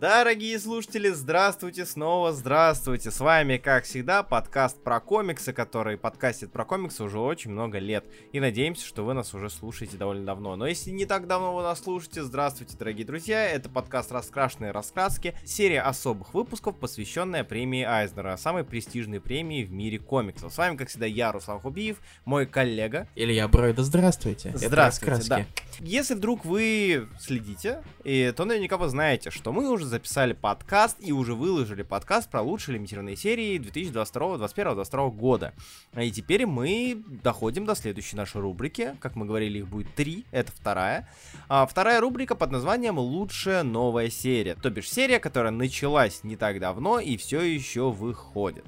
Дорогие слушатели, здравствуйте снова, здравствуйте. С вами, как всегда, подкаст про комиксы, который подкастит про комиксы уже очень много лет. И надеемся, что вы нас уже слушаете довольно давно. Но если не так давно вы нас слушаете, здравствуйте, дорогие друзья. Это подкаст «Раскрашенные раскраски», серия особых выпусков, посвященная премии Айзнера, самой престижной премии в мире комиксов. С вами, как всегда, я, Руслан Хубиев, мой коллега. Илья Бройда, здравствуйте. Здравствуйте, да. Если вдруг вы следите, то наверняка вы знаете, что мы уже записали подкаст и уже выложили подкаст про лучшие лимитированные серии 2022, 2021, 2022 года. И теперь мы доходим до следующей нашей рубрики. Как мы говорили, их будет три, это вторая. А вторая рубрика под названием «Лучшая новая серия». То бишь серия, которая началась не так давно и все еще выходит.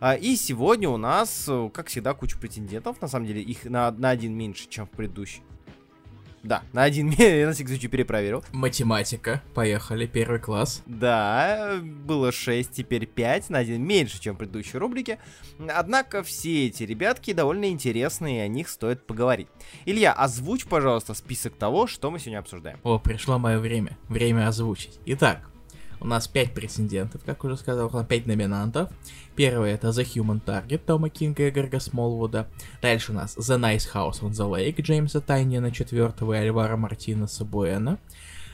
А, и сегодня у нас, как всегда, куча претендентов. На самом деле, их на, на один меньше, чем в предыдущий. Да, на один я на всякий случай перепроверил. Математика. Поехали, первый класс. Да, было 6, теперь 5, на один меньше, чем в предыдущей рубрике. Однако все эти ребятки довольно интересные, и о них стоит поговорить. Илья, озвучь, пожалуйста, список того, что мы сегодня обсуждаем. О, пришло мое время. Время озвучить. Итак, у нас 5 претендентов, как уже сказал, 5 номинантов. Первый это The Human Target Тома Кинга и Грега Смолвуда. Дальше у нас The Nice House on the Lake Джеймса Тайнина четвертого и Альвара Мартинеса Буэна.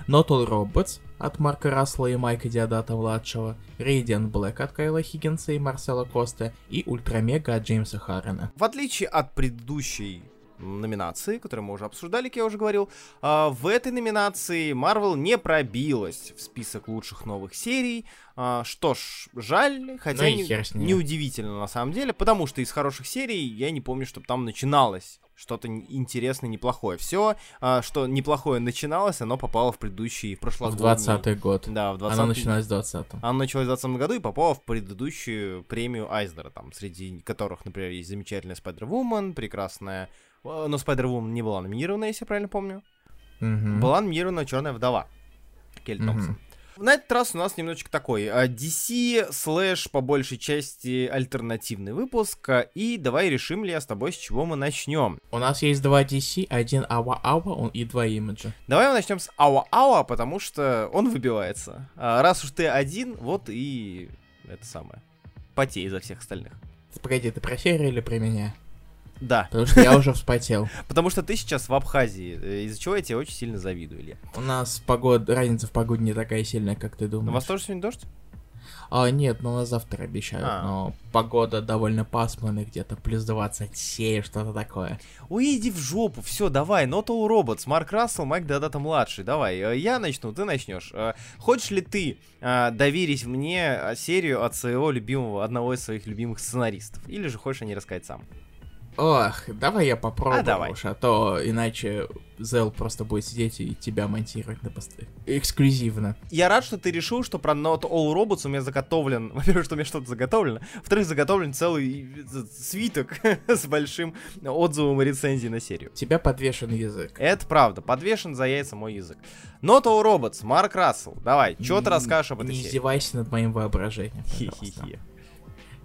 Not All Robots от Марка Рассела и Майка Диадата-младшего, Radiant Black от Кайла Хиггинса и Марсела Коста и Ультрамега от Джеймса Харрена. В отличие от предыдущей номинации, которые мы уже обсуждали, как я уже говорил. А, в этой номинации Marvel не пробилась в список лучших новых серий. А, что ж, жаль, хотя ну не, неудивительно на самом деле, потому что из хороших серий я не помню, чтобы там начиналось что-то интересное, неплохое. Все, а, что неплохое начиналось, оно попало в предыдущий, в прошлый В 20 год. Да, в 20 Оно начиналось в 20 Оно началось в 20 году и попало в предыдущую премию Айзнера, там, среди которых, например, есть замечательная Spider-Woman, прекрасная но Spider-Woman не была номинирована, если я правильно помню. Mm-hmm. Была номинирована Черная вдова. Келли mm-hmm. На этот раз у нас немножечко такой а, DC слэш по большей части альтернативный выпуск. А, и давай решим ли я с тобой, с чего мы начнем. У нас есть два DC, один Ава Ава и два имиджа. Давай мы начнем с Ава Ава, потому что он выбивается. А, раз уж ты один, вот и это самое. Потей за всех остальных. Погоди, ты про серию или про меня? Да. Потому что я уже вспотел. Потому что ты сейчас в Абхазии, э, из-за чего я тебе очень сильно завидую, Илья. У нас погода, разница в погоде не такая сильная, как ты думаешь. У вас тоже сегодня дождь? А, нет, ну на завтра обещают, а. но погода довольно пасмурная, где-то плюс 27, что-то такое. Уйди в жопу, все, давай, Not All Robots, Марк Рассел, Майк Дадата младший, давай, э, я начну, ты начнешь. Э, хочешь ли ты доверить мне серию от своего любимого, одного из своих любимых сценаристов, или же хочешь о ней рассказать сам? Ох, давай я попробую а, давай. уж, а то иначе Зел просто будет сидеть и тебя монтировать на посты. Эксклюзивно. Я рад, что ты решил, что про Not All Robots у меня заготовлен... Во-первых, что у меня что-то заготовлено. Во-вторых, заготовлен целый свиток с большим отзывом и рецензией на серию. тебя подвешен язык. Это правда, подвешен за яйца мой язык. Not All Robots, Марк Рассел, давай, что ты расскажешь об этой не серии? Не издевайся над моим воображением, Хи-хи-хи.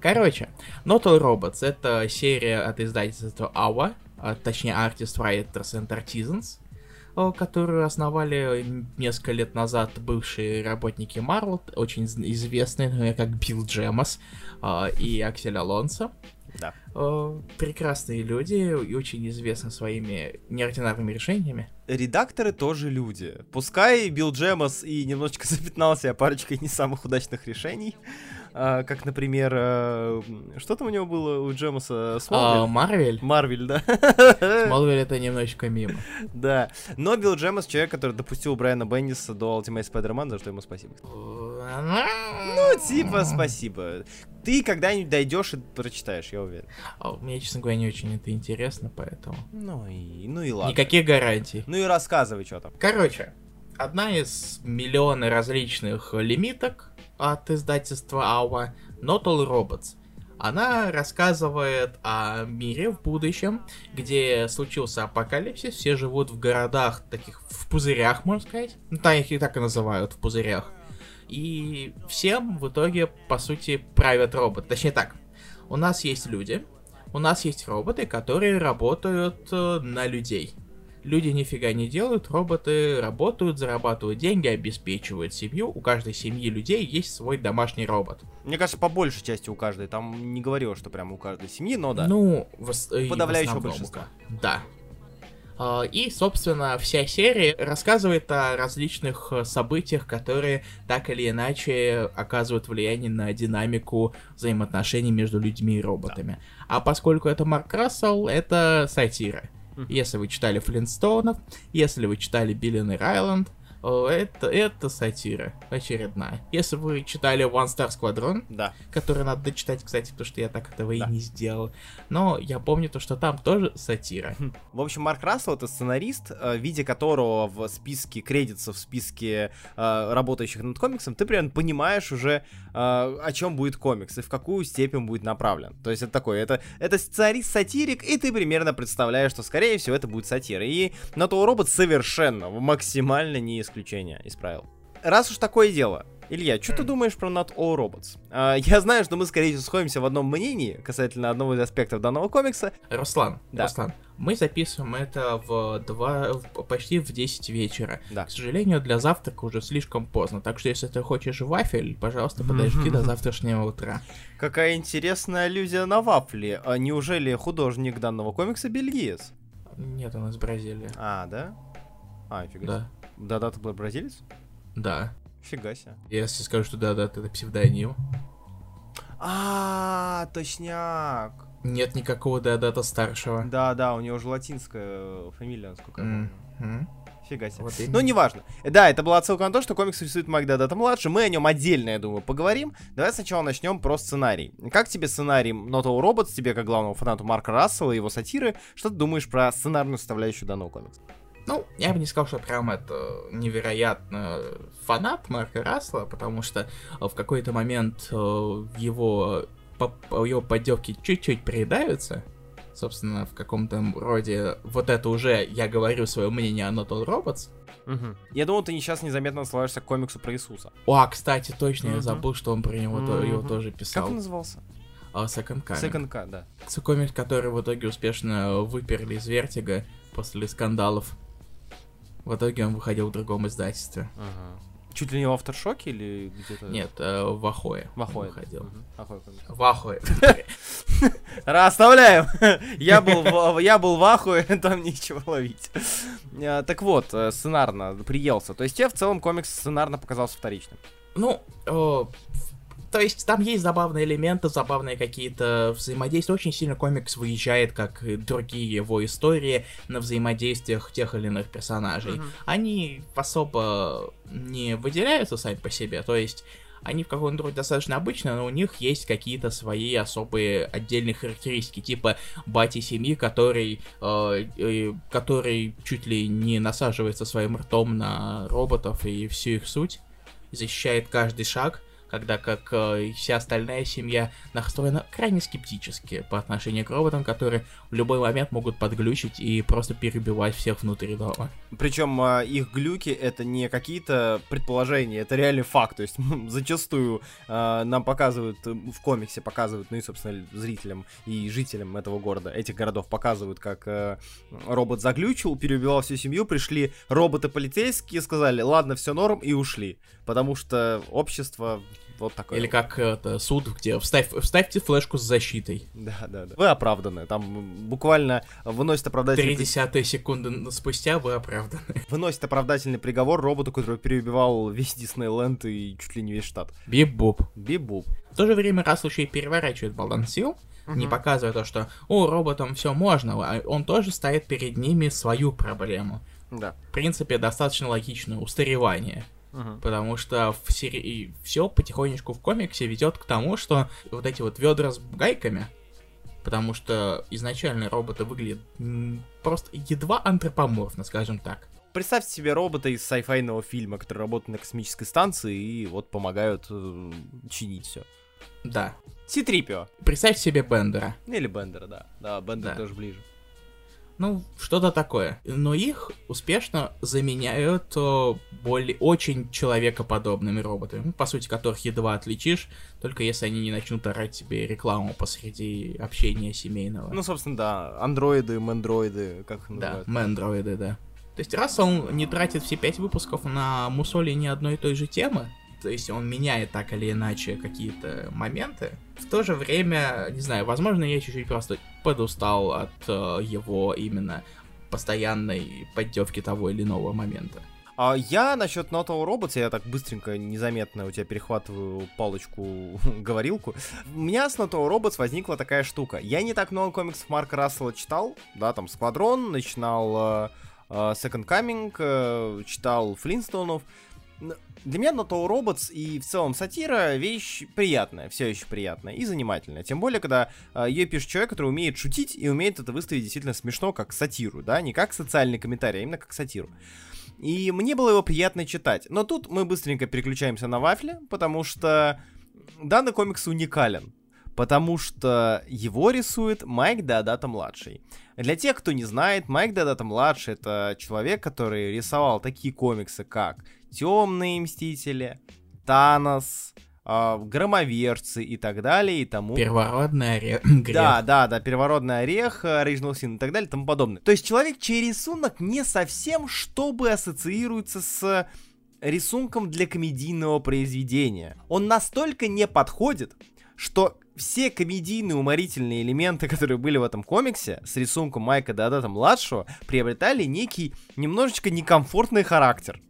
Короче, Not All Robots — это серия от издательства AWA, а, точнее Artist Writers and Artisans, которую основали несколько лет назад бывшие работники Marvel, очень известные, например, как Билл Джемас а, и Аксель Алонсо. Да. Прекрасные люди и очень известны своими неординарными решениями. Редакторы тоже люди. Пускай Билл Джемас и немножечко запятнался парочкой не самых удачных решений, а, как, например, а, что там у него было у Джемаса? А, Марвель? Марвель, да. Смолвиль это немножечко мимо. Да. Но Билл Джемас человек, который допустил Брайана Бенниса до Ultimate Spider-Man, за что ему спасибо. Ну, типа, спасибо. Ты когда-нибудь дойдешь и прочитаешь, я уверен. А, мне, честно говоря, не очень это интересно, поэтому. Ну и, ну и ладно. Никаких гарантий. Ну и рассказывай, что там. Короче, одна из миллиона различных лимиток от издательства Ава Not All Robots. Она рассказывает о мире в будущем, где случился апокалипсис, все живут в городах, таких в пузырях, можно сказать. Ну, там их и так и называют, в пузырях. И всем в итоге, по сути, правят роботы. Точнее так, у нас есть люди, у нас есть роботы, которые работают э, на людей. Люди нифига не делают, роботы работают, зарабатывают деньги, обеспечивают семью. У каждой семьи людей есть свой домашний робот. Мне кажется, по большей части у каждой. Там не говорилось, что прямо у каждой семьи, но да. Ну, в, Подавляющего большинства. Да. А, И, собственно, вся серия рассказывает о различных э, событиях, которые так или иначе оказывают влияние на динамику взаимоотношений между людьми и роботами. А поскольку это Марк Рассел, это сатира. Если вы читали Флинстоунов, если вы читали Биллинер Айленд, о, это, это сатира очередная. Если вы читали One Star Squadron, Да. который надо дочитать, кстати, потому что я так этого Да. и не сделал. Но я помню то, что там тоже сатира. В общем, Марк Рассел это сценарист, э, видя которого в списке кредитов, в списке э, работающих над комиксом, ты примерно понимаешь уже, э, о чем будет комикс и в какую степень будет направлен. То есть это такой, это, это сценарист-сатирик, и ты примерно представляешь, что, скорее всего, это будет сатира. И на то робот совершенно, максимально не исключение из правил. Раз уж такое дело, Илья, что ты думаешь про Not All Robots? А, я знаю, что мы, скорее всего, сходимся в одном мнении касательно одного из аспектов данного комикса. Руслан, Да. Руслан, мы записываем это в два, в- почти в 10 вечера. Да. К сожалению, для завтрака уже слишком поздно, так что если ты хочешь вафель, пожалуйста, подожди до завтрашнего утра. Какая интересная аллюзия на вафли. А неужели художник данного комикса бельгиец? Нет, он из Бразилии. А, да? А, фига Да, Да, да, ты был бразилец? да. Фига себе. Если скажу, что да-да, это псевдоним. А, точняк. Нет никакого да-дата старшего. Да, да, у него же латинская э, фамилия, насколько я помню. Фига себе. Вот Ну, неважно. Да, это была отсылка на то, что комикс рисует Майк Дадата младше. Мы о нем отдельно, я думаю, поговорим. Давай сначала начнем про сценарий. Как тебе сценарий Not All Robots, тебе как главному фанату Марка Рассела и его сатиры? Что ты думаешь про сценарную составляющую данного комикса? Ну, я бы не сказал, что прям это невероятно фанат Марка Рассела, потому что э, в какой-то момент э, его, его поддевки чуть-чуть приедаются. Собственно, в каком-то роде вот это уже я говорю свое мнение о Not All Robots. Мгм. Я думал, ты сейчас незаметно отсылаешься к комиксу про Иисуса. О, а, кстати, точно, я Мгм. забыл, что он про него то- его тоже Как писал. он назывался? А, Second Coming. Second Coming, да. Это комикс, который в итоге успешно выперли из Vertigo после скандалов. В итоге он выходил в другом издательстве. Ага. Чуть ли не в Авторшоке или где-то? Нет, э, в Ахое. в Ахое. выходил. Ахое комикс. В Ахое. Расставляем. я был в, я был в ахуе, там нечего ловить. А, Так вот, э, сценарно приелся. То есть тебе в целом комикс сценарно показался вторичным. Ну, э, то есть там есть забавные элементы, забавные какие-то взаимодействия. Очень сильно комикс выезжает, как и другие его истории, на взаимодействиях тех или иных персонажей. Мгм. Они особо не выделяются сами по себе, то есть они в каком-то роде достаточно обычные, но у них есть какие-то свои особые отдельные характеристики, типа бати семьи, который, э, э, который чуть ли не насаживается своим ртом на роботов и всю их суть, защищает каждый шаг, когда как э, вся остальная семья настроена крайне скептически по отношению к роботам, которые в любой момент могут подглючить и просто перебивать всех внутри дома. Причем а, их глюки это не какие-то предположения, это реальный факт. То есть зачастую а, нам показывают э, в комиксе показывают, ну и собственно зрителям и жителям этого города, этих городов показывают, как э, робот заглючил, переубивал всю семью, пришли роботы полицейские, сказали, ладно, все норм и ушли, потому что общество вот такое. Или как это, суд, где вставь, вставьте флешку с защитой. Да, да, да. Вы оправданы. Там буквально выносит оправдательный, Три десятые секунды спустя вы оправданы. выносит оправдательный приговор роботу, который переубивал весь Диснейленд и чуть ли не весь штат. Бип-буп. Бибуп. В то же время раз еще и переворачивает баланс сил, не показывая то, что «О, роботам все можно», а он тоже ставит перед ними свою проблему. Да. В принципе, достаточно логичное устаревание. Мгм. Потому что в сери... все потихонечку в комиксе ведет к тому, что вот эти вот ведра с гайками, потому что изначально роботы выглядят м, просто едва антропоморфно, скажем так. Представьте себе робота из сайфайного фильма, который работает на космической станции и вот помогают э, чинить все. Да. Ситрипио. Представьте себе Бендера. Или Бендера, да. Да, Бендер Да. тоже ближе. Ну, что-то такое. Но их успешно заменяют о, более, очень человекоподобными роботами, ну, по сути, которых едва отличишь, только если они не начнут орать тебе рекламу посреди общения семейного. Ну, собственно, да, андроиды, мендроиды, как их да, называют. мендроиды, да. То есть, раз он не тратит все пять выпусков на мусоли одной и той же темы, то есть он меняет так или иначе какие-то моменты. В то же время, не знаю, возможно, я чуть-чуть просто подустал от э, его именно постоянной поддевки того или иного момента. А я насчет Not All Robots, я так быстренько, незаметно у тебя перехватываю палочку, говорилку. У меня с Not All Robots возникла такая штука. Я не так много комиксов Марка Рассела читал, да, там Сквадрон, начинал э, э, Second Coming, э, читал Флинстонов. Для меня No Toe Robots и в целом сатира вещь приятная, все еще приятная и занимательная. Тем более, когда э, ее пишет человек, который умеет шутить и умеет это выставить действительно смешно, как сатиру, да, не как социальный комментарий, а именно как сатиру. И мне было его приятно читать. Но тут мы быстренько переключаемся на вафли, потому что данный комикс уникален. Потому что его рисует Майк Деодата младший. Для тех, кто не знает, Майк Деодата младший это человек, который рисовал такие комиксы, как Темные Мстители, Танос, э, Громоверцы и так далее и тому. Первородный орех. Да, да, да, первородный орех, Original Sin и так далее и тому подобное. То есть человек, чей рисунок не совсем чтобы ассоциируется с рисунком для комедийного произведения. Он настолько не подходит, что все комедийные уморительные элементы, которые были в этом комиксе, с рисунком Майка Дадата младшего, приобретали некий немножечко некомфортный характер.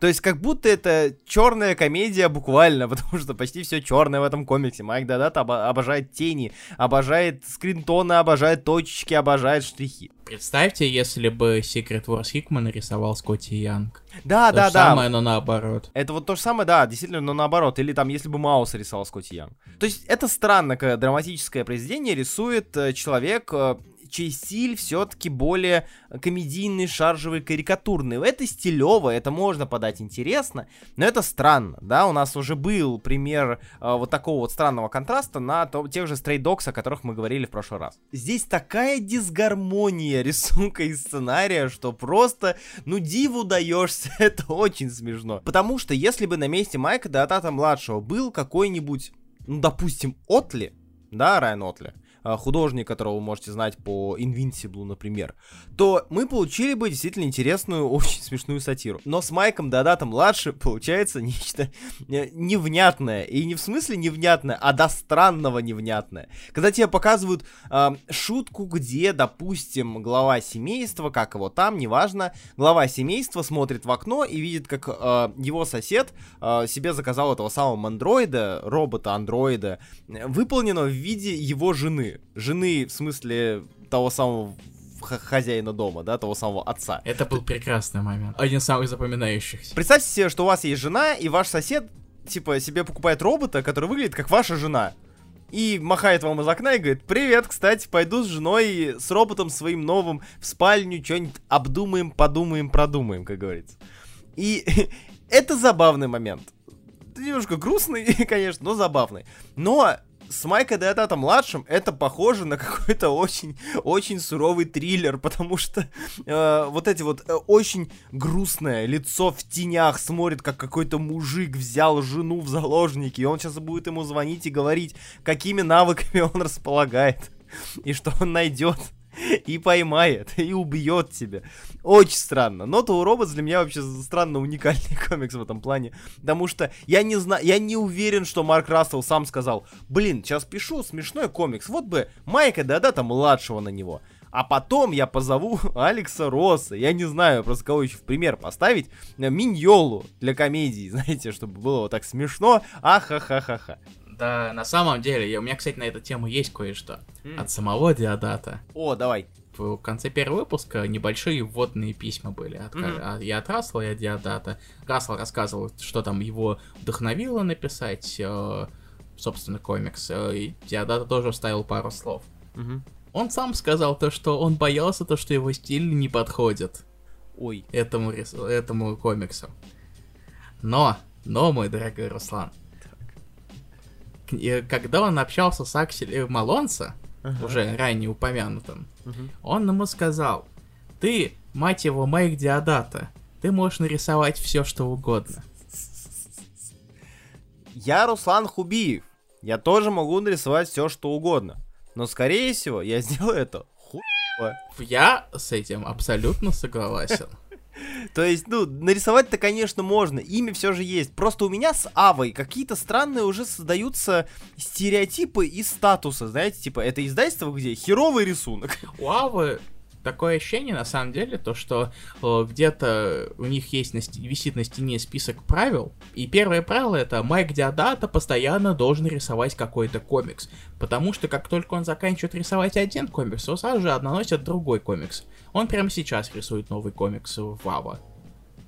То есть как будто это черная комедия буквально, потому что почти все черное в этом комиксе. Майк Дадат обо- обожает тени, обожает скринтоны, обожает точечки, обожает штрихи. Представьте, если бы Secret Wars Hickman рисовал Скотти Янг. Да, то да, же да. самое, но наоборот. Это вот то же самое, да, действительно, но наоборот. Или там, если бы Маус рисовал Скотти Янг. То есть это странно, когда драматическое произведение рисует э, человек, э, чей стиль все-таки более комедийный, шаржевый, карикатурный. Это стилево, это можно подать интересно, но это странно, да, у нас уже был пример э, вот такого вот странного контраста на то, тех же Stray Dogs, о которых мы говорили в прошлый раз. Здесь такая дисгармония рисунка и сценария, что просто, ну, диву даешься, это очень смешно. Потому что если бы на месте Майка Датата младшего был какой-нибудь, ну, допустим, Отли, да, Райан Отли, художник, которого вы можете знать по Invincible, например, то мы получили бы действительно интересную, очень смешную сатиру. Но с Майком Дадата младше получается нечто э, невнятное. И не в смысле невнятное, а до странного невнятное. Когда тебе показывают э, шутку, где, допустим, глава семейства, как его там, неважно, глава семейства смотрит в окно и видит, как э, его сосед э, себе заказал этого самого андроида, робота-андроида, выполненного в виде его жены жены. в смысле того самого хозяина дома, да, того самого отца. Это был прекрасный момент. Один из самых запоминающихся. Представьте себе, что у вас есть жена, и ваш сосед, типа, себе покупает робота, который выглядит как ваша жена. И махает вам из окна и говорит, привет, кстати, пойду с женой, с роботом своим новым в спальню, что-нибудь обдумаем, подумаем, продумаем, как говорится. И это забавный момент. Немножко грустный, конечно, но забавный. Но с Майка Деотата младшим это похоже на какой-то очень, очень суровый триллер, потому что э, вот эти вот э, очень грустное лицо в тенях смотрит, как какой-то мужик взял жену в заложники, и он сейчас будет ему звонить и говорить, какими навыками он располагает, и что он найдет и поймает, и убьет тебя. Очень странно. Но то Robots для меня вообще странно уникальный комикс в этом плане. Потому что я не знаю, я не уверен, что Марк Рассел сам сказал, блин, сейчас пишу смешной комикс, вот бы Майка да-да-то младшего на него. А потом я позову Алекса Росса, я не знаю, просто кого еще в пример поставить, Миньолу для комедии, знаете, чтобы было вот так смешно, ахахахаха. Да, на самом деле, у меня, кстати, на эту тему есть кое-что. Mm. От самого Диодата. О, давай. В конце первого выпуска небольшие вводные письма были от, mm-hmm. и от Рассела, и от Диодата. Рассел рассказывал, что там его вдохновило написать, э, собственно, комикс. Э, и Диодата тоже вставил пару слов. Mm-hmm. Он сам сказал то, что он боялся то, что его стиль не подходит. Ой. Этому, этому комиксу. Но, но, мой дорогой Руслан, когда он общался с Акселем Малонса, uh-huh. уже ранее упомянутым, uh-huh. он ему сказал, ты, мать его, Майк Диодата, ты можешь нарисовать все, что угодно. Я Руслан Хубиев. Я тоже могу нарисовать все, что угодно. Но, скорее всего, я сделаю это хуево. Я с этим абсолютно согласен. То есть, ну, нарисовать-то, конечно, можно. Имя все же есть. Просто у меня с Авой какие-то странные уже создаются стереотипы и статусы. Знаете, типа, это издательство, где херовый рисунок. У Авы такое ощущение, на самом деле, то, что э, где-то у них есть на висит на стене список правил, и первое правило это Майк Диодата постоянно должен рисовать какой-то комикс, потому что как только он заканчивает рисовать один комикс, он сразу же одноносит другой комикс. Он прямо сейчас рисует новый комикс в Ава,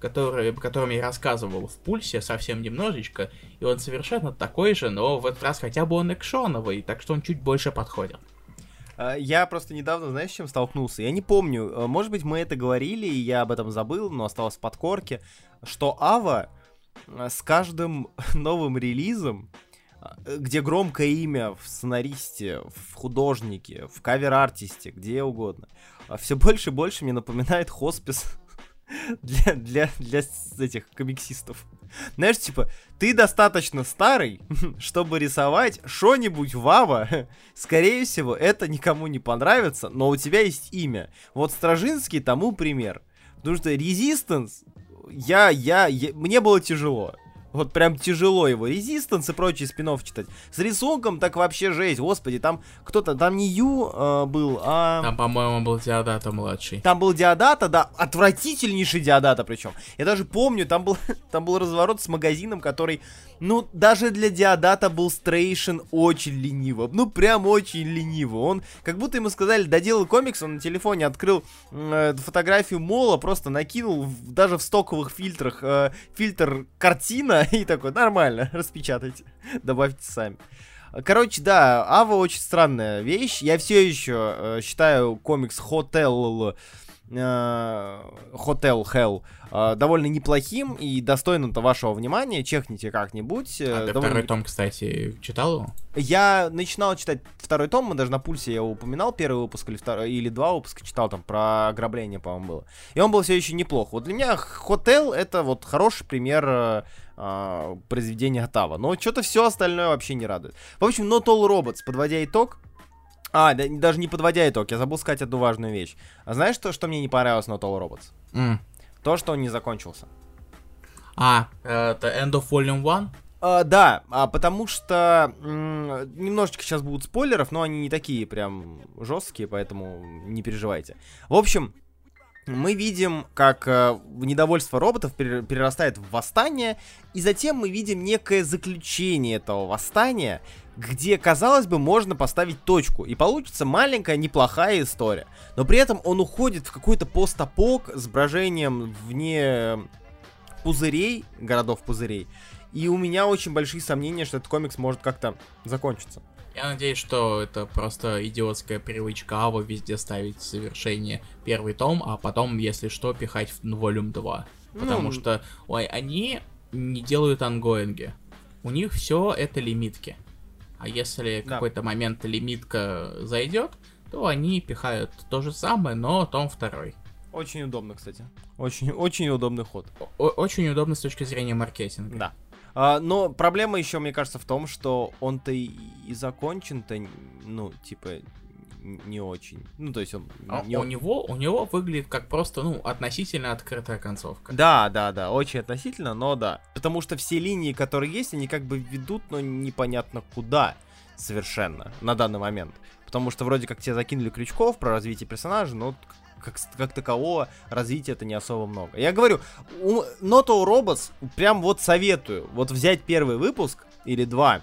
который, о котором я рассказывал в Пульсе совсем немножечко, и он совершенно такой же, но в этот раз хотя бы он экшоновый, так что он чуть больше подходит. А, Я просто недавно, знаешь, с чем столкнулся? Я не помню, э, может быть, мы это говорили, и я об этом забыл, но осталось в подкорке, что Ава э, с каждым новым релизом, э, где громкое имя в сценаристе, в художнике, в кавер-артисте, где угодно, все больше и больше мне напоминает хоспис для, для, для этих комиксистов. Знаешь, типа, ты достаточно старый, чтобы рисовать что-нибудь в Ава. Скорее всего, это никому не понравится, но у тебя есть имя. Вот Стражинский тому пример. Потому что Resistance, я, я, я- мне было тяжело. Вот прям тяжело его. Резистанс и прочие спинов читать. С рисунком так вообще жесть. Господи, там кто-то, там не Ю э, был, а... Там, по-моему, был Диодата младший. Там был Диодата, да, отвратительнейший Диодата причем. Я даже помню, там был, там был разворот с магазином, который, ну, даже для Диодата был стрейшен очень лениво. Ну, прям очень лениво. Он, как будто ему сказали, доделай комикс, он на телефоне открыл э, фотографию Мола, просто накинул в- даже в стоковых фильтрах э, фильтр картина и такой, нормально, распечатайте, добавьте сами. Короче, да, Ава очень странная вещь. Я все еще э, считаю комикс Hotel э, Hotel Hell э, довольно неплохим и достойным-то вашего внимания. Чекните как-нибудь. э, А ты довольно второй том, кстати, читал его? я начинал читать второй том, мы даже на пульсе я его упоминал, первый выпуск или, второй, или два выпуска читал, там про ограбление, по-моему, было. И он был все еще неплох. Вот для меня Хотел это вот хороший пример э, произведения Атава. Но что-то все остальное вообще не радует. В общем, Not All Robots, подводя итог. А, да, даже не подводя итог, я забыл сказать одну важную вещь. А знаешь, что, что мне не понравилось Not All Robots? М. То, что он не закончился. А, это End of Volume 1? А, да, а, потому что м, немножечко сейчас будут спойлеров, но они не такие прям жесткие, поэтому не переживайте. В общем, мы видим, как э, недовольство роботов пере- перерастает в восстание, и затем мы видим некое заключение этого восстания, где, казалось бы, можно поставить точку, и получится маленькая, неплохая история. Но при этом он уходит в какой-то постапок с брожением вне пузырей, городов-пузырей, и у меня очень большие сомнения, что этот комикс может как-то закончиться. Я надеюсь, что это просто идиотская привычка Ава везде ставить в завершение первый том, а потом, если что, пихать в Volume 2. Потому Ну, что, ой, они не делают ангоинги. У них все это лимитки. А если Да. какой-то момент лимитка зайдет, то они пихают то же самое, но том второй. Очень удобно, кстати. Очень, очень удобный ход. О- очень удобно с точки зрения маркетинга. Да. А, но проблема еще, мне кажется, в том, что он-то и, и закончен-то, ну, типа, не очень. Ну, то есть он А не у него, у него выглядит как просто, ну, относительно открытая концовка. Да, да, да, очень относительно, но да. Потому что все линии, которые есть, они как бы ведут, но непонятно куда совершенно на данный момент. Потому что вроде как тебе закинули крючков про развитие персонажа, но как, как такового развития это не особо много. Я говорю, у Not All Robots прям вот советую, вот взять первый выпуск или два,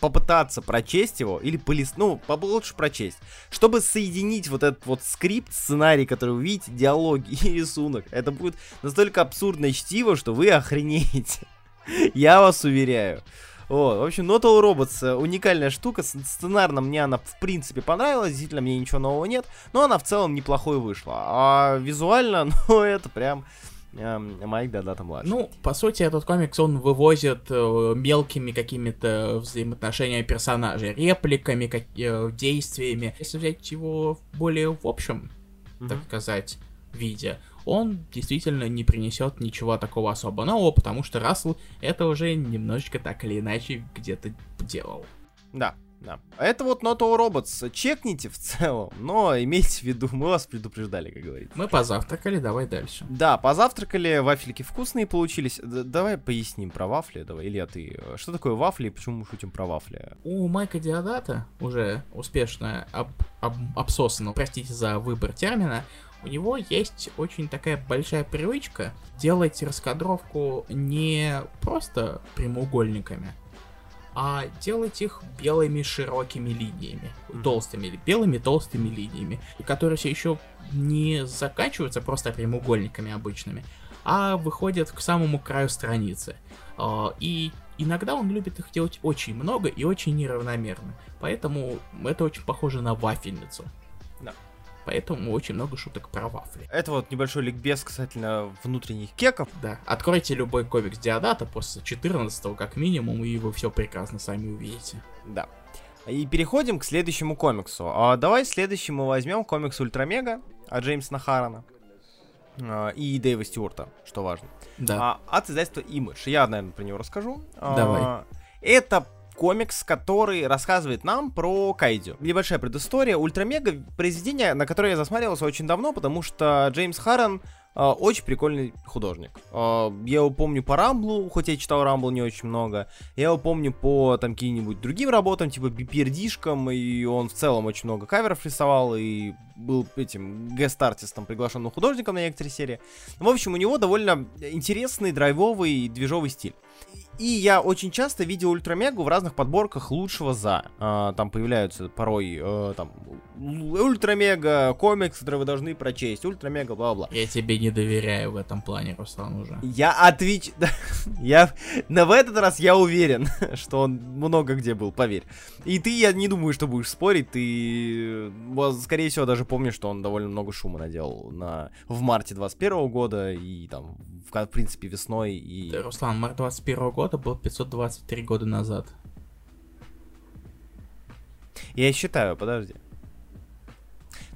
попытаться прочесть его, или полис... ну, лучше прочесть, чтобы соединить вот этот вот скрипт, сценарий, который вы видите, диалоги и рисунок. Это будет настолько абсурдное чтиво, что вы охренеете. Я вас уверяю. Вот, в общем, Not All Robots э, уникальная штука, сценарно мне она в принципе понравилась, действительно мне ничего нового нет, но она в целом неплохой вышла. А визуально, ну это прям эм, Майк Дадата младший. Ну, по сути, этот комикс, он вывозит э, мелкими какими-то взаимоотношениями персонажей, репликами, как, э, действиями. Если взять его более в общем, так Мгм. сказать, виде, он действительно не принесет ничего такого особо нового, потому что Рассел это уже немножечко так или иначе где-то делал. Да, да. А это вот Not All Robots. Чекните в целом, но имейте в виду, мы вас предупреждали, как говорится. Мы позавтракали, давай дальше. Да, позавтракали, вафельки вкусные получились. Д- давай поясним про вафли, давай, Илья, ты. Что такое вафли и почему мы шутим про вафли? У Майка Диодата, уже успешно об, об, обсосанного, простите за выбор термина, у него есть очень такая большая привычка делать раскадровку не просто прямоугольниками, а делать их белыми широкими линиями, толстыми, белыми толстыми линиями, которые все еще не заканчиваются просто прямоугольниками обычными, а выходят к самому краю страницы. А, И иногда он любит их делать очень много и очень неравномерно, поэтому это очень похоже на вафельницу. Да. Поэтому очень много шуток про вафли. Это вот небольшой ликбез касательно внутренних кеков. Да. Откройте любой комикс Диодата после 14 как минимум, и вы все прекрасно сами увидите. Да. И переходим к следующему комиксу. А давай следующий мы возьмем комикс Ультрамега от Джеймса Харана и Дэйва Стюарта, что важно. Да. А, от издательства Image. Я, наверное, про него расскажу. А, Давай. это комикс, который рассказывает нам про Кайдю. Небольшая предыстория. Ультрамега произведение, на которое я засматривался очень давно, потому что Джеймс Харрен а, очень прикольный художник. А, я его помню по Рамблу, хоть я читал Рамбл не очень много. Я его помню по там каким-нибудь другим работам, типа BPRD-шкам, и он в целом очень много каверов рисовал, и был этим гест-артистом, приглашенным художником на некоторые серии. В общем, у него довольно интересный, драйвовый, движовый стиль. И я очень часто видел Ультрамегу в разных подборках лучшего за. А, там появляются порой э, там Ультрамега, комикс, который вы должны прочесть, Ультрамега, бла-бла. Я тебе не доверяю в этом плане, Руслан, уже. Я отвеч... я... Но в этот раз я уверен, что он много где был, поверь. И ты, я не думаю, что будешь спорить, ты, вот, скорее всего, даже помнишь, что он довольно много шума наделал на... в марте 21 года и там, в, в принципе, весной и... Да, Руслан, март 21 года был 523 года назад. Я считаю, подожди.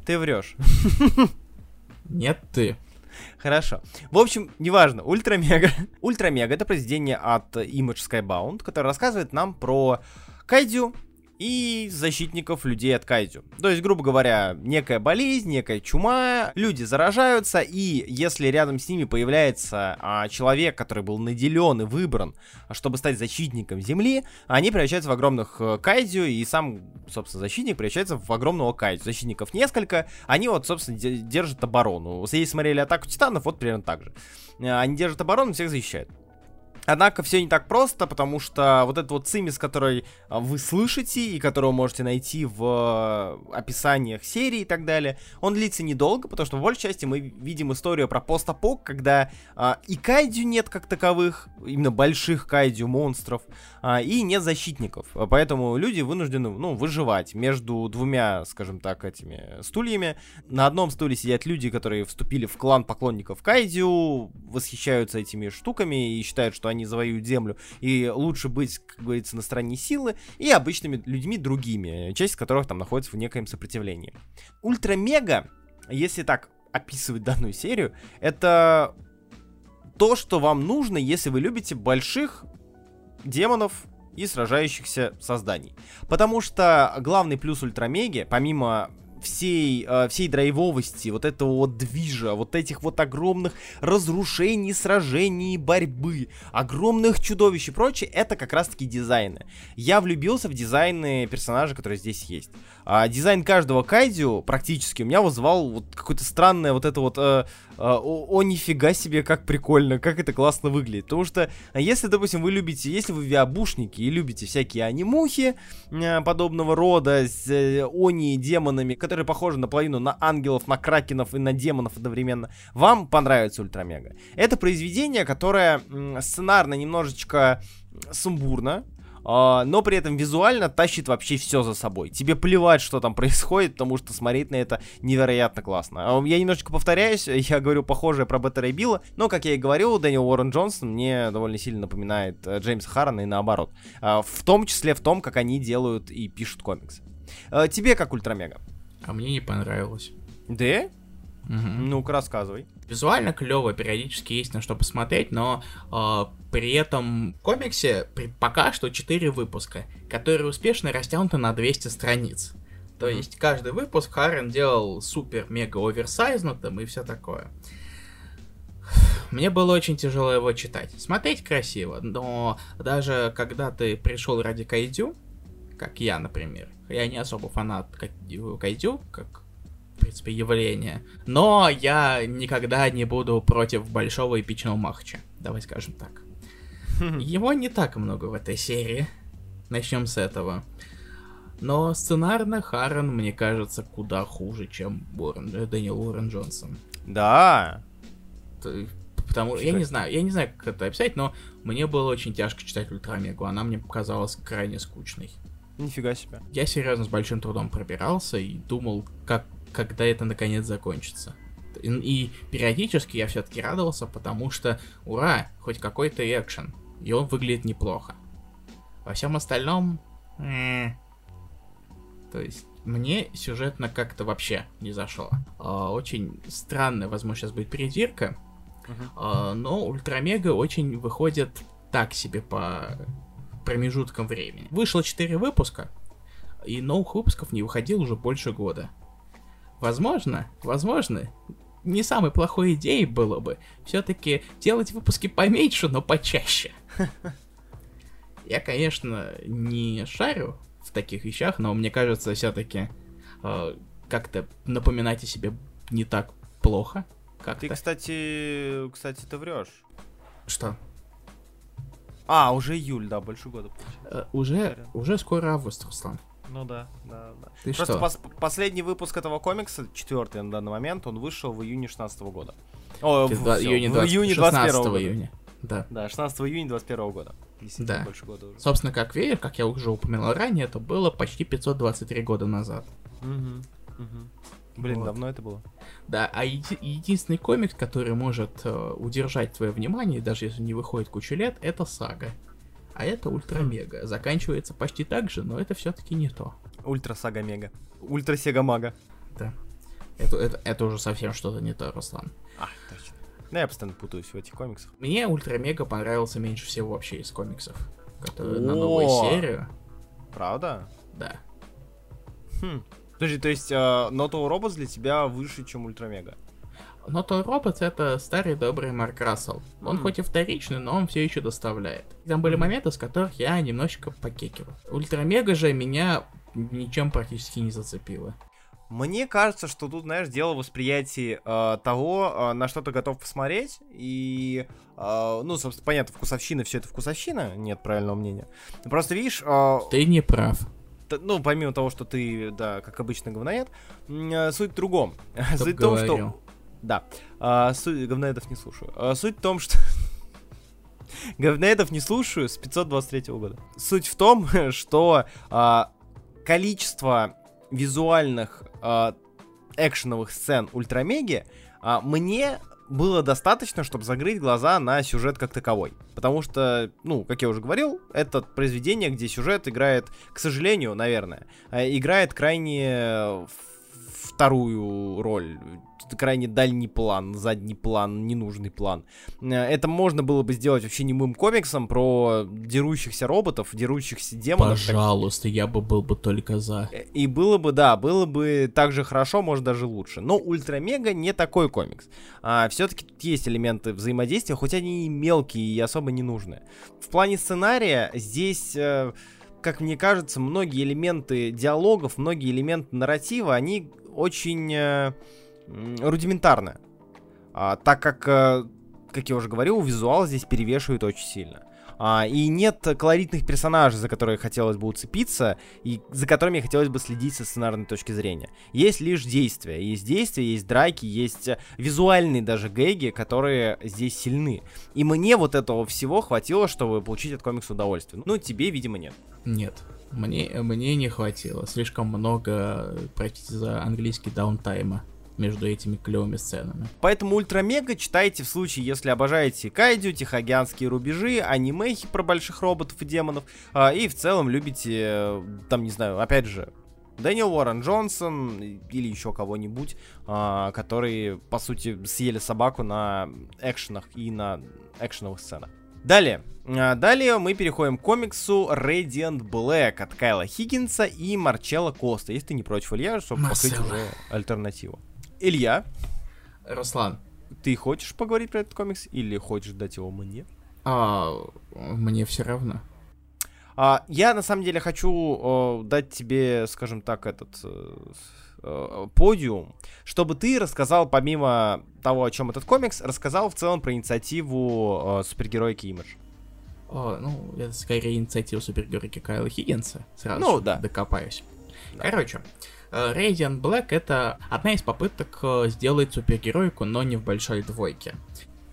Ты врешь. Нет ты. Хорошо. В общем, неважно, Ультрамега. Ультрамега это произведение от Image Skybound, которое рассказывает нам про Кайдю и защитников людей от Кайдю. То есть, грубо говоря, некая болезнь, некая чума, люди заражаются, и если рядом с ними появляется а, человек, который был наделен и выбран, чтобы стать защитником Земли, они превращаются в огромных э, Кайдю, и сам, собственно, защитник превращается в огромного Кайдю. Защитников несколько, они вот, собственно, де- держат оборону. Если смотрели Атаку Титанов, вот примерно так же. Э, Они держат оборону, всех защищают. Однако все не так просто, потому что вот этот вот цимис, который а, вы слышите и которого можете найти в э, описаниях серии и так далее, он длится недолго, потому что в большей части мы видим историю про постапок, когда а, и кайдю нет как таковых, именно больших кайдю монстров, а, и нет защитников. А Поэтому люди вынуждены, ну, выживать между двумя, скажем так, этими стульями. На одном стуле сидят люди, которые вступили в клан поклонников кайдю, восхищаются этими штуками и считают, что они завоюют землю, и лучше быть, как говорится, на стороне силы, и обычными людьми другими, часть которых там находится в некоем сопротивлении. Ультрамега, если так описывать данную серию, это то, что вам нужно, если вы любите больших демонов и сражающихся созданий. Потому что главный плюс Ультрамеги, помимо всей, э, всей драйвовости, вот этого вот движа, вот этих вот огромных разрушений, сражений, борьбы, огромных чудовищ и прочее, это как раз-таки дизайны. Я влюбился в дизайны персонажей, которые здесь есть. А, дизайн каждого кайдю практически у меня вызывал вот какое-то странное вот это вот э, э, о, о, нифига себе, как прикольно, как это классно выглядит. Потому что, а если, допустим, вы любите, если вы виабушники и любите всякие анимухи э, подобного рода с э, они демонами, которые похожи наполовину на ангелов, на кракенов и на демонов одновременно, вам понравится Ультрамега. Это произведение, которое сценарно немножечко сумбурно, но при этом визуально тащит вообще все за собой. Тебе плевать, что там происходит, потому что смотреть на это невероятно классно. А, Я немножечко повторяюсь, я говорю похожее про Беттера и Билла, но, как я и говорил, Дэниел Уоррен Джонсон мне довольно сильно напоминает э, Джеймса Харрена и наоборот. А, В том числе в том, как они делают и пишут комиксы. А, Тебе как Ультрамега? А мне не понравилось. Да? Мгм. Ну-ка, рассказывай. Визуально клево, периодически есть на что посмотреть, но э, при этом в комиксе пока что 4 выпуска, которые успешно растянуты на 200 страниц. То mm-hmm. есть каждый выпуск Харрен делал супер-мега оверсайзнутым и все такое. Мне было очень тяжело его читать. Смотреть красиво, но даже когда ты пришел ради Кайдю, как я, например, я не особо фанат Кайдю, как принципе, явление. Но я никогда не буду против большого эпичного матча. Давай скажем так. Его не так много в этой серии. Начнем с этого. Но сценарно Харрен, мне кажется, куда хуже, чем Уоррен, э, Дэниел Уоррен Джонсон. Да. Потому что я не знаю, я не знаю, как это описать, но мне было очень тяжко читать Ультрамегу. Она мне показалась крайне скучной. Нифига себе. Я серьезно с большим трудом пробирался и думал, как, когда это наконец закончится. И, периодически я все-таки радовался, потому что, ура, хоть какой-то экшен. И он выглядит неплохо. Во всем остальном... То есть, мне сюжетно как-то вообще не зашло. А, очень странная, возможно, сейчас будет придирка, uh-huh. а, но Ультрамега очень выходит так себе по промежуткам времени. Вышло 4 выпуска, и новых выпусков не выходил уже больше года. Возможно, возможно, не самой плохой идеей было бы все-таки делать выпуски поменьше, но почаще. Я, конечно, не шарю в таких вещах, но мне кажется, все-таки э, как-то напоминать о себе не так плохо. Как ты, кстати, кстати, ты врешь. Что? А, уже июль, да, больше года. Э, уже, уже скоро август, Руслан. Ну да, да, да. Ты Просто что? Пос последний выпуск этого комикса, четвертый на данный момент, он вышел в июне 16 года. О, в, в, июне 20, в июне 21 года. июня. Да. Да, 16 июня 21 года. Да. Больше года уже. Собственно, как веер, как я уже упоминал ранее, это было почти 523 года назад. Угу, угу. Блин, вот. давно это было. Да, а еди- единственный комикс, который может э, удержать твое внимание, даже если не выходит кучу лет, это сага. А это ультра-мега. Заканчивается почти так же, но это все-таки не то. Ультра-сага-мега. Ультра-сега-мага. Да. Это, это, это уже совсем что-то не то, Руслан. А, точно. Ну, я постоянно путаюсь в этих комиксах. Мне Ультра-мега понравился меньше всего вообще из комиксов. Которые на новую серию. Правда? Да. Хм. Подожди, то есть э, Not All Robots для тебя выше, чем Ультрамега? Но то робот это старый добрый Марк Рассел. Он mm. хоть и вторичный, но он все еще доставляет. Там были моменты, с которых я немножечко покекивал. Ультрамега же меня ничем практически не зацепило. Мне кажется, что тут, знаешь, дело восприятия э, того, э, на что ты готов посмотреть. И, э, ну, собственно, понятно, вкусовщина, все это вкусовщина, нет правильного мнения. Просто видишь... Э, ты не прав ну, помимо того, что ты, да, как обычно, говноед, э, суть в другом. Суть в том, что... Да. А, суть... Говноедов не слушаю. А, суть в том, что... Говноедов не слушаю с 523 года. Суть в том, что а, количество визуальных а, экшеновых сцен Ультрамеги а, мне было достаточно, чтобы закрыть глаза на сюжет как таковой. Потому что, ну, как я уже говорил, это произведение, где сюжет играет, к сожалению, наверное, э, играет крайне вторую роль крайне дальний план, задний план, ненужный план. Э, это можно было бы сделать вообще немым комиксом про дерущихся роботов, дерущихся демонов. Пожалуйста, так... я бы был бы только за. Э, и было бы, да, было бы так же хорошо, может даже лучше. Но Ультрамега не такой комикс. А, все-таки тут есть элементы взаимодействия, хоть они и мелкие и особо не нужны. В плане сценария здесь... Э, как мне кажется, многие элементы диалогов, многие элементы нарратива, они очень э, рудиментарная. А, так как, э, как я уже говорил, визуал здесь перевешивает очень сильно. А, и нет колоритных персонажей, за которые хотелось бы уцепиться, и за которыми хотелось бы следить со сценарной точки зрения. Есть лишь действия. Есть действия, есть драки, есть визуальные даже гэги, которые здесь сильны. И мне вот этого всего хватило, чтобы получить от комикса удовольствие. Ну, тебе, видимо, нет. Нет. Мне, мне не хватило. Слишком много, простите за английский, даунтайма между этими клевыми сценами. Поэтому Ультрамега читайте в случае, если обожаете Кайдю, Тихоокеанские рубежи, анимехи про больших роботов и демонов, э, и в целом любите, э, там, не знаю, опять же, Дэниел Уоррен Джонсон или еще кого-нибудь, а, которые, по сути, съели собаку на экшенах и на экшеновых сценах. Далее. А, далее мы переходим к комиксу Radiant Black от Кайла Хиггинса и Марчелла Коста. Если ты не против, Илья, чтобы покрыть Марсело. уже альтернативу. Илья, Руслан, ты хочешь поговорить про этот комикс или хочешь дать его мне? а, мне все равно. А, я на самом деле хочу э, дать тебе, скажем так, этот э, э, подиум, чтобы ты рассказал, помимо того, о чем этот комикс, рассказал в целом про инициативу э, супергероики Image. О, ну, это скорее инициатива супергероики Кайла Хиггинса. Сразу Ну, да. докопаюсь. Да. Короче, э, Radiant Black это одна из попыток э, сделать супергероику, но не в большой двойке.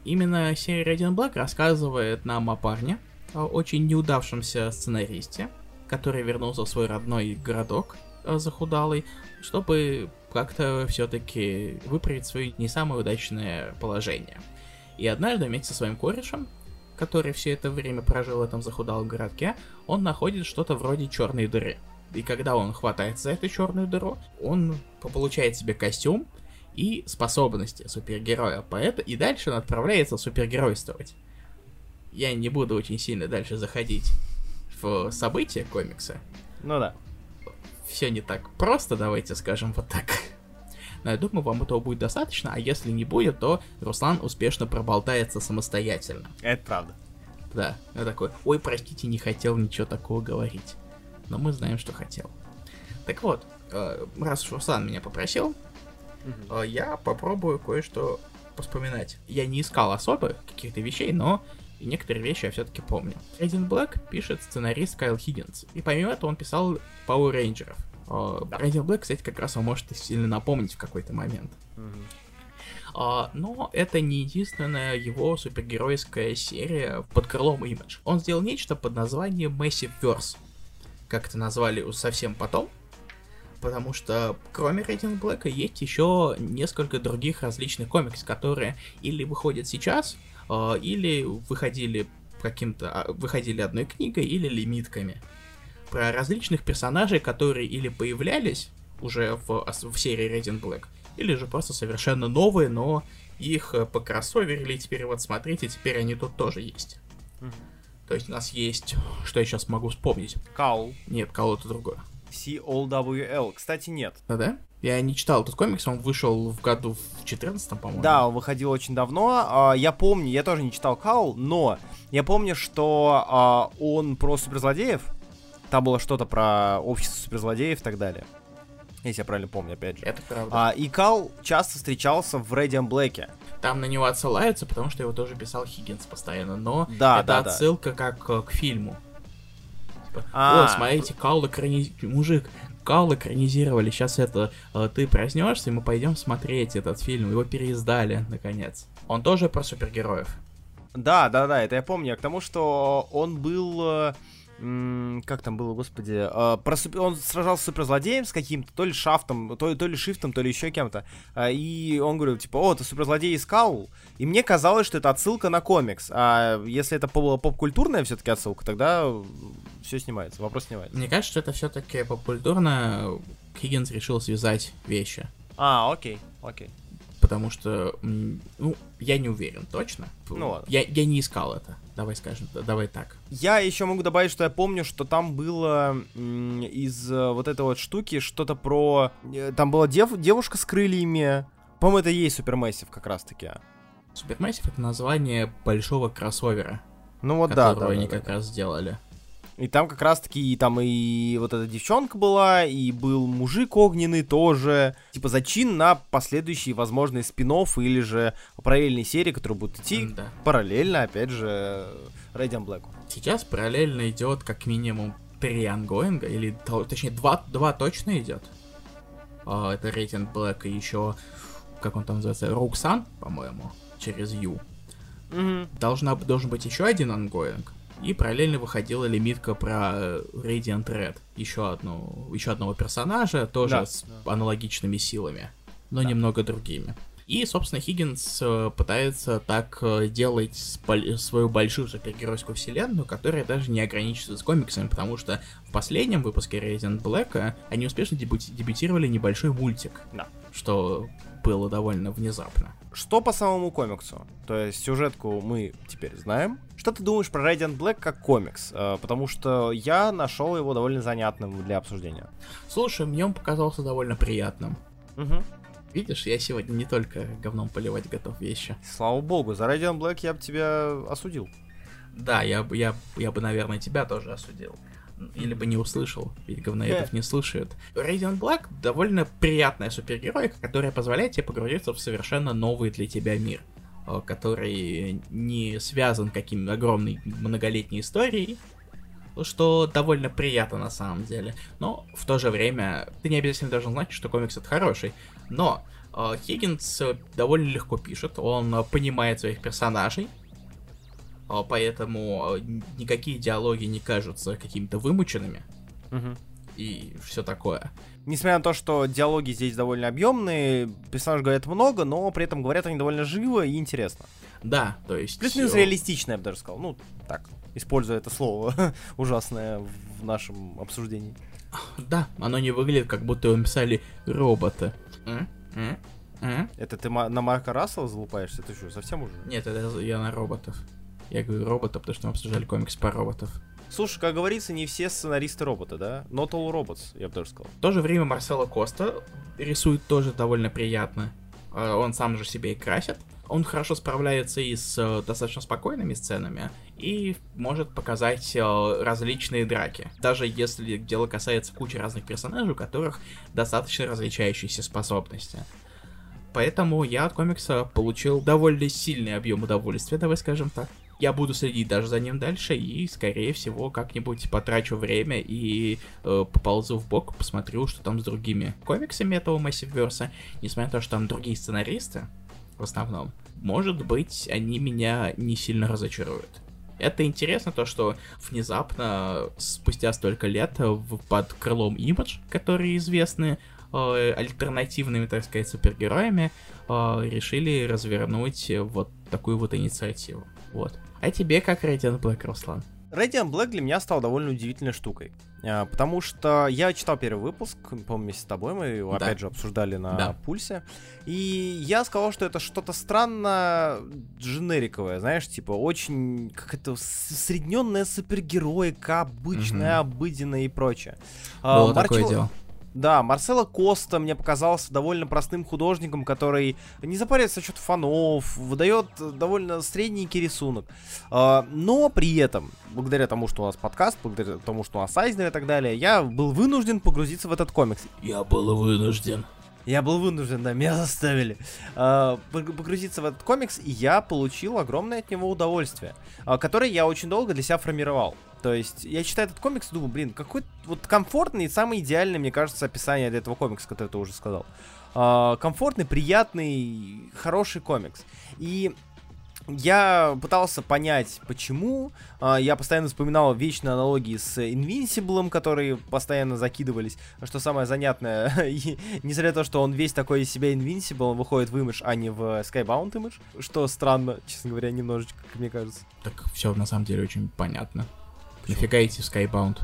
Именно серия Radiant Black рассказывает нам о парне, о очень неудавшемся сценаристе, который вернулся в свой родной городок э, захудалый, чтобы как-то все-таки выправить свое не самое удачное положение. И однажды вместе со своим корешем, который все это время прожил в этом захудалом городке, он находит что-то вроде черной дыры. И когда он хватается за эту черную дыру, он по- получает себе костюм и способности супергероя поэта, и дальше он отправляется супергеройствовать. Я не буду очень сильно дальше заходить в события комикса. Ну да. Все не так просто, давайте скажем вот так. Но я думаю, вам этого будет достаточно, а если не будет, то Руслан успешно проболтается самостоятельно. Это правда. Да, я такой, ой, простите, не хотел ничего такого говорить. Но мы знаем, что хотел. Так вот, э, раз уж Руслан меня попросил, э, я попробую кое-что вспоминать. Я не искал особо каких-то вещей, но некоторые вещи я все-таки помню. Рейден Блэк пишет сценарист Кайл Хиггинс. И помимо этого он писал Power Rangers. Рейден Блэк, кстати, как раз он может сильно напомнить в какой-то момент. А, но это не единственная его супергеройская серия под крылом Image. Он сделал нечто под названием Massive Verse. Как это назвали совсем потом. Потому что кроме Рейтинг Блэка есть еще несколько других различных комиксов, которые или выходят сейчас, а, или выходили каким-то, а, выходили одной книгой или лимитками. Про различных персонажей, которые или появлялись уже в, в серии Resident Black, или же просто совершенно новые, но их э, покроссоверили, и теперь вот смотрите, теперь они тут тоже есть. То есть у нас есть, что я сейчас могу вспомнить. Каул. Нет, кого-то другое. C-O-W-L. Кстати, нет. Да, да? Я не читал этот комикс, он вышел в году в 14 по-моему. Да, он выходил очень давно. А, Я помню, я тоже не читал Каул, но я помню, что а, он про суперзлодеев. Там было что-то про общество суперзлодеев и так далее. Если я правильно помню, опять же. Это правда. А, и Кал часто встречался в Radiant Black. Там на него отсылаются, потому что его тоже писал Хиггинс постоянно, но Да, это да, да. отсылка как э, к фильму. Типа, А. О, смотрите, Каул экрани... Мужик, Каул экранизировали, сейчас это, э, ты проснешься, и мы пойдем смотреть этот фильм, его переиздали, наконец. Он тоже про супергероев. Да, да, да, это я помню. К тому, что он был... Как там было, господи? э, про супер- Он сражался с суперзлодеем с каким-то, то ли шафтом, то, то ли шифтом, то ли еще кем-то. А, И он говорил, типа, о, ты суперзлодей из Каул. И мне казалось, что это отсылка на комикс. А если это по- поп-культурная все-таки отсылка, тогда все снимается, вопрос снимается. Мне кажется, что это все-таки попкультурно Хиггинс решил связать вещи. А, окей, окей. Потому что, ну, я не уверен точно. Ну ладно. Я, я не искал это. Давай скажем, давай так. Я еще могу добавить, что я помню, что там было из э, вот этой вот штуки что-то про... э, Там была дев- девушка с крыльями. По-моему, это и есть Supermassive как раз-таки. Supermassive это название большого кроссовера, Ну вот да, да, да, они да. как раз сделали. И там как раз-таки и там и вот эта девчонка была, и был мужик огненный тоже. Типа зачин на последующие возможные спин или же параллельные серии, которые будут идти Да. параллельно, опять же, Radiant Black. Сейчас параллельно идет как минимум три ongoing а, или то- точнее два, два точно идет. А, это Radiant Black и еще, как он там называется, Rogue Sun, по-моему, через Ю. Должна, должен быть еще один ongoing. И параллельно выходила лимитка про э, Radiant Red. Еще, одну, еще одного персонажа, тоже Да, с аналогичными силами, но немного другими. И, собственно, Хиггинс э, пытается так э, делать свою большую супергеройскую вселенную, которая даже не ограничится с комиксами, потому что в последнем выпуске Resident Black они успешно дебютировали небольшой мультик. Да. Что было довольно внезапно. Что по самому комиксу? То есть сюжетку мы теперь знаем. Что ты думаешь про Radiant Black как комикс? Э, потому что я нашел его довольно занятным для обсуждения. Слушай, мне он показался довольно приятным. Угу. Видишь, я сегодня не только говном поливать готов вещи. Слава богу, за Radiant Black я бы тебя осудил. Да, я, я, я бы, наверное, тебя тоже осудил или бы не услышал, ведь говноедов не слушают. Radiant Black довольно приятная супергеройка, которая позволяет тебе погрузиться в совершенно новый для тебя мир, э, который не связан каким огромной многолетней историей, что довольно приятно на самом деле. Но в то же время ты не обязательно должен знать, что комикс это хороший. Но э, Хиггинс довольно легко пишет, он понимает своих персонажей, поэтому а, никакие диалоги не кажутся какими-то вымученными. Угу. И все такое. Несмотря на то, что диалоги здесь довольно объемные, персонажи говорят много, но при этом говорят они довольно живо и интересно. Да, то есть... Плюс-минус реалистично, я бы даже сказал. Ну, так, используя это слово ужасное в нашем обсуждении. Да, оно не выглядит, как будто его написали роботы. Это ты на Марка Рассела залупаешься? Ты что, совсем уже? Нет, это я на роботов. Я говорю робота, потому что мы обсуждали комикс по роботов. Слушай, как говорится, не все сценаристы роботы, да? Not all robots, я бы даже сказал. В то же время Марсело Коста рисует тоже довольно приятно. А, он сам же себе и красит. Он хорошо справляется и с э, достаточно спокойными сценами, и может показать э, различные драки. Даже если дело касается кучи разных персонажей, у которых достаточно различающиеся способности. Поэтому я от комикса получил довольно сильный объем удовольствия, давай скажем так я буду следить даже за ним дальше и, скорее всего, как-нибудь потрачу время и э, поползу в бок, посмотрю, что там с другими комиксами этого Massive несмотря на то, что там другие сценаристы, в основном, может быть, они меня не сильно разочаруют. Это интересно, то, что внезапно, спустя столько лет, под крылом Image, которые известны э, альтернативными, так сказать, супергероями, э, решили развернуть вот такую вот инициативу. Вот. А тебе как Radiant Black, Руслан? Radiant Black для меня стал довольно удивительной штукой. А, потому что я читал первый выпуск, помню, с тобой мы его да. опять же обсуждали на да. пульсе. И я сказал, что это что-то странно дженериковое, знаешь, типа очень как это усредненная супергероика, обычная, угу. обыденная и прочее. А, Было а, такое Марчел... дело. Да, Марсело Коста мне показался довольно простым художником, который не запарится насчет фанов, выдает довольно средненький рисунок. А, но при этом, благодаря тому, что у нас подкаст, благодаря тому, что у нас Айзнер и так далее, я был вынужден погрузиться в этот комикс. Я был вынужден. Я был вынужден, да, меня заставили э, погрузиться в этот комикс, и я получил огромное от него удовольствие, э, которое я очень долго для себя формировал. То есть я читаю этот комикс и думаю, блин, какой вот комфортный и самый идеальный, мне кажется, описание для этого комикса, который ты уже сказал. Uh, комфортный, приятный, хороший комикс. И я пытался понять, почему. Uh, я постоянно вспоминал вечные аналогии с Invincible, которые постоянно закидывались. Что самое занятное, несмотря на то, что он весь такой из себя Invincible, он выходит в Image, а не в Skybound Image. Что странно, честно говоря, немножечко, как мне кажется. Так все на самом деле очень понятно. Почему? Нафига идти в Skybound?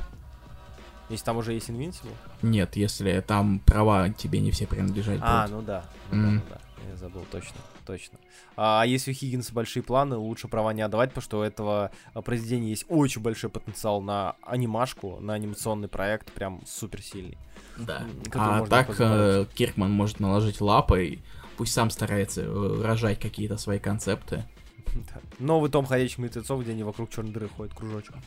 Если там уже есть Invincible? Нет, если там права тебе не все принадлежать А, будут. ну да. Ну, mm. да, ну да. Я забыл, точно, точно. А, если у Хиггинса большие планы, лучше права не отдавать, потому что у этого произведения есть очень большой потенциал на анимашку, на анимационный проект, прям супер сильный. Да. А так э, Киркман может наложить лапы и пусть сам старается э, рожать какие-то свои концепты. Новый том ходячих мертвецов, где они вокруг черной дыры ходят кружочком.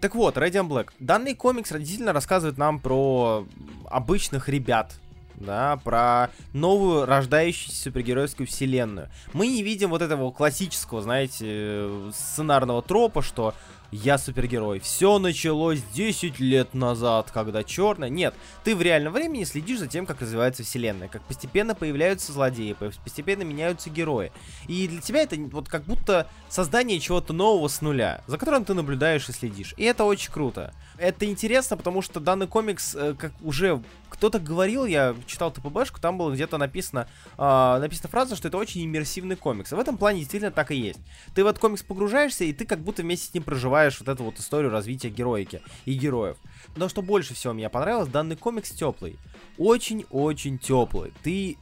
Так вот, Radiant Black. Данный комикс родительно рассказывает нам про обычных ребят, да, про новую рождающуюся супергеройскую вселенную. Мы не видим вот этого классического, знаете, сценарного тропа, что я супергерой. Все началось 10 лет назад, когда черная. Нет, ты в реальном времени следишь за тем, как развивается вселенная, как постепенно появляются злодеи, постепенно меняются герои. И для тебя это вот как будто создание чего-то нового с нуля, за которым ты наблюдаешь и следишь. И это очень круто. Это интересно, потому что данный комикс, э, как уже кто-то говорил, я читал ТПБшку, там было где-то написано, э, написана фраза, что это очень иммерсивный комикс. В этом плане действительно так и есть. Ты в этот комикс погружаешься, и ты как будто вместе с ним проживаешь вот эту вот историю развития героики и героев. Но что больше всего мне понравилось, данный комикс теплый. Очень-очень теплый. Ты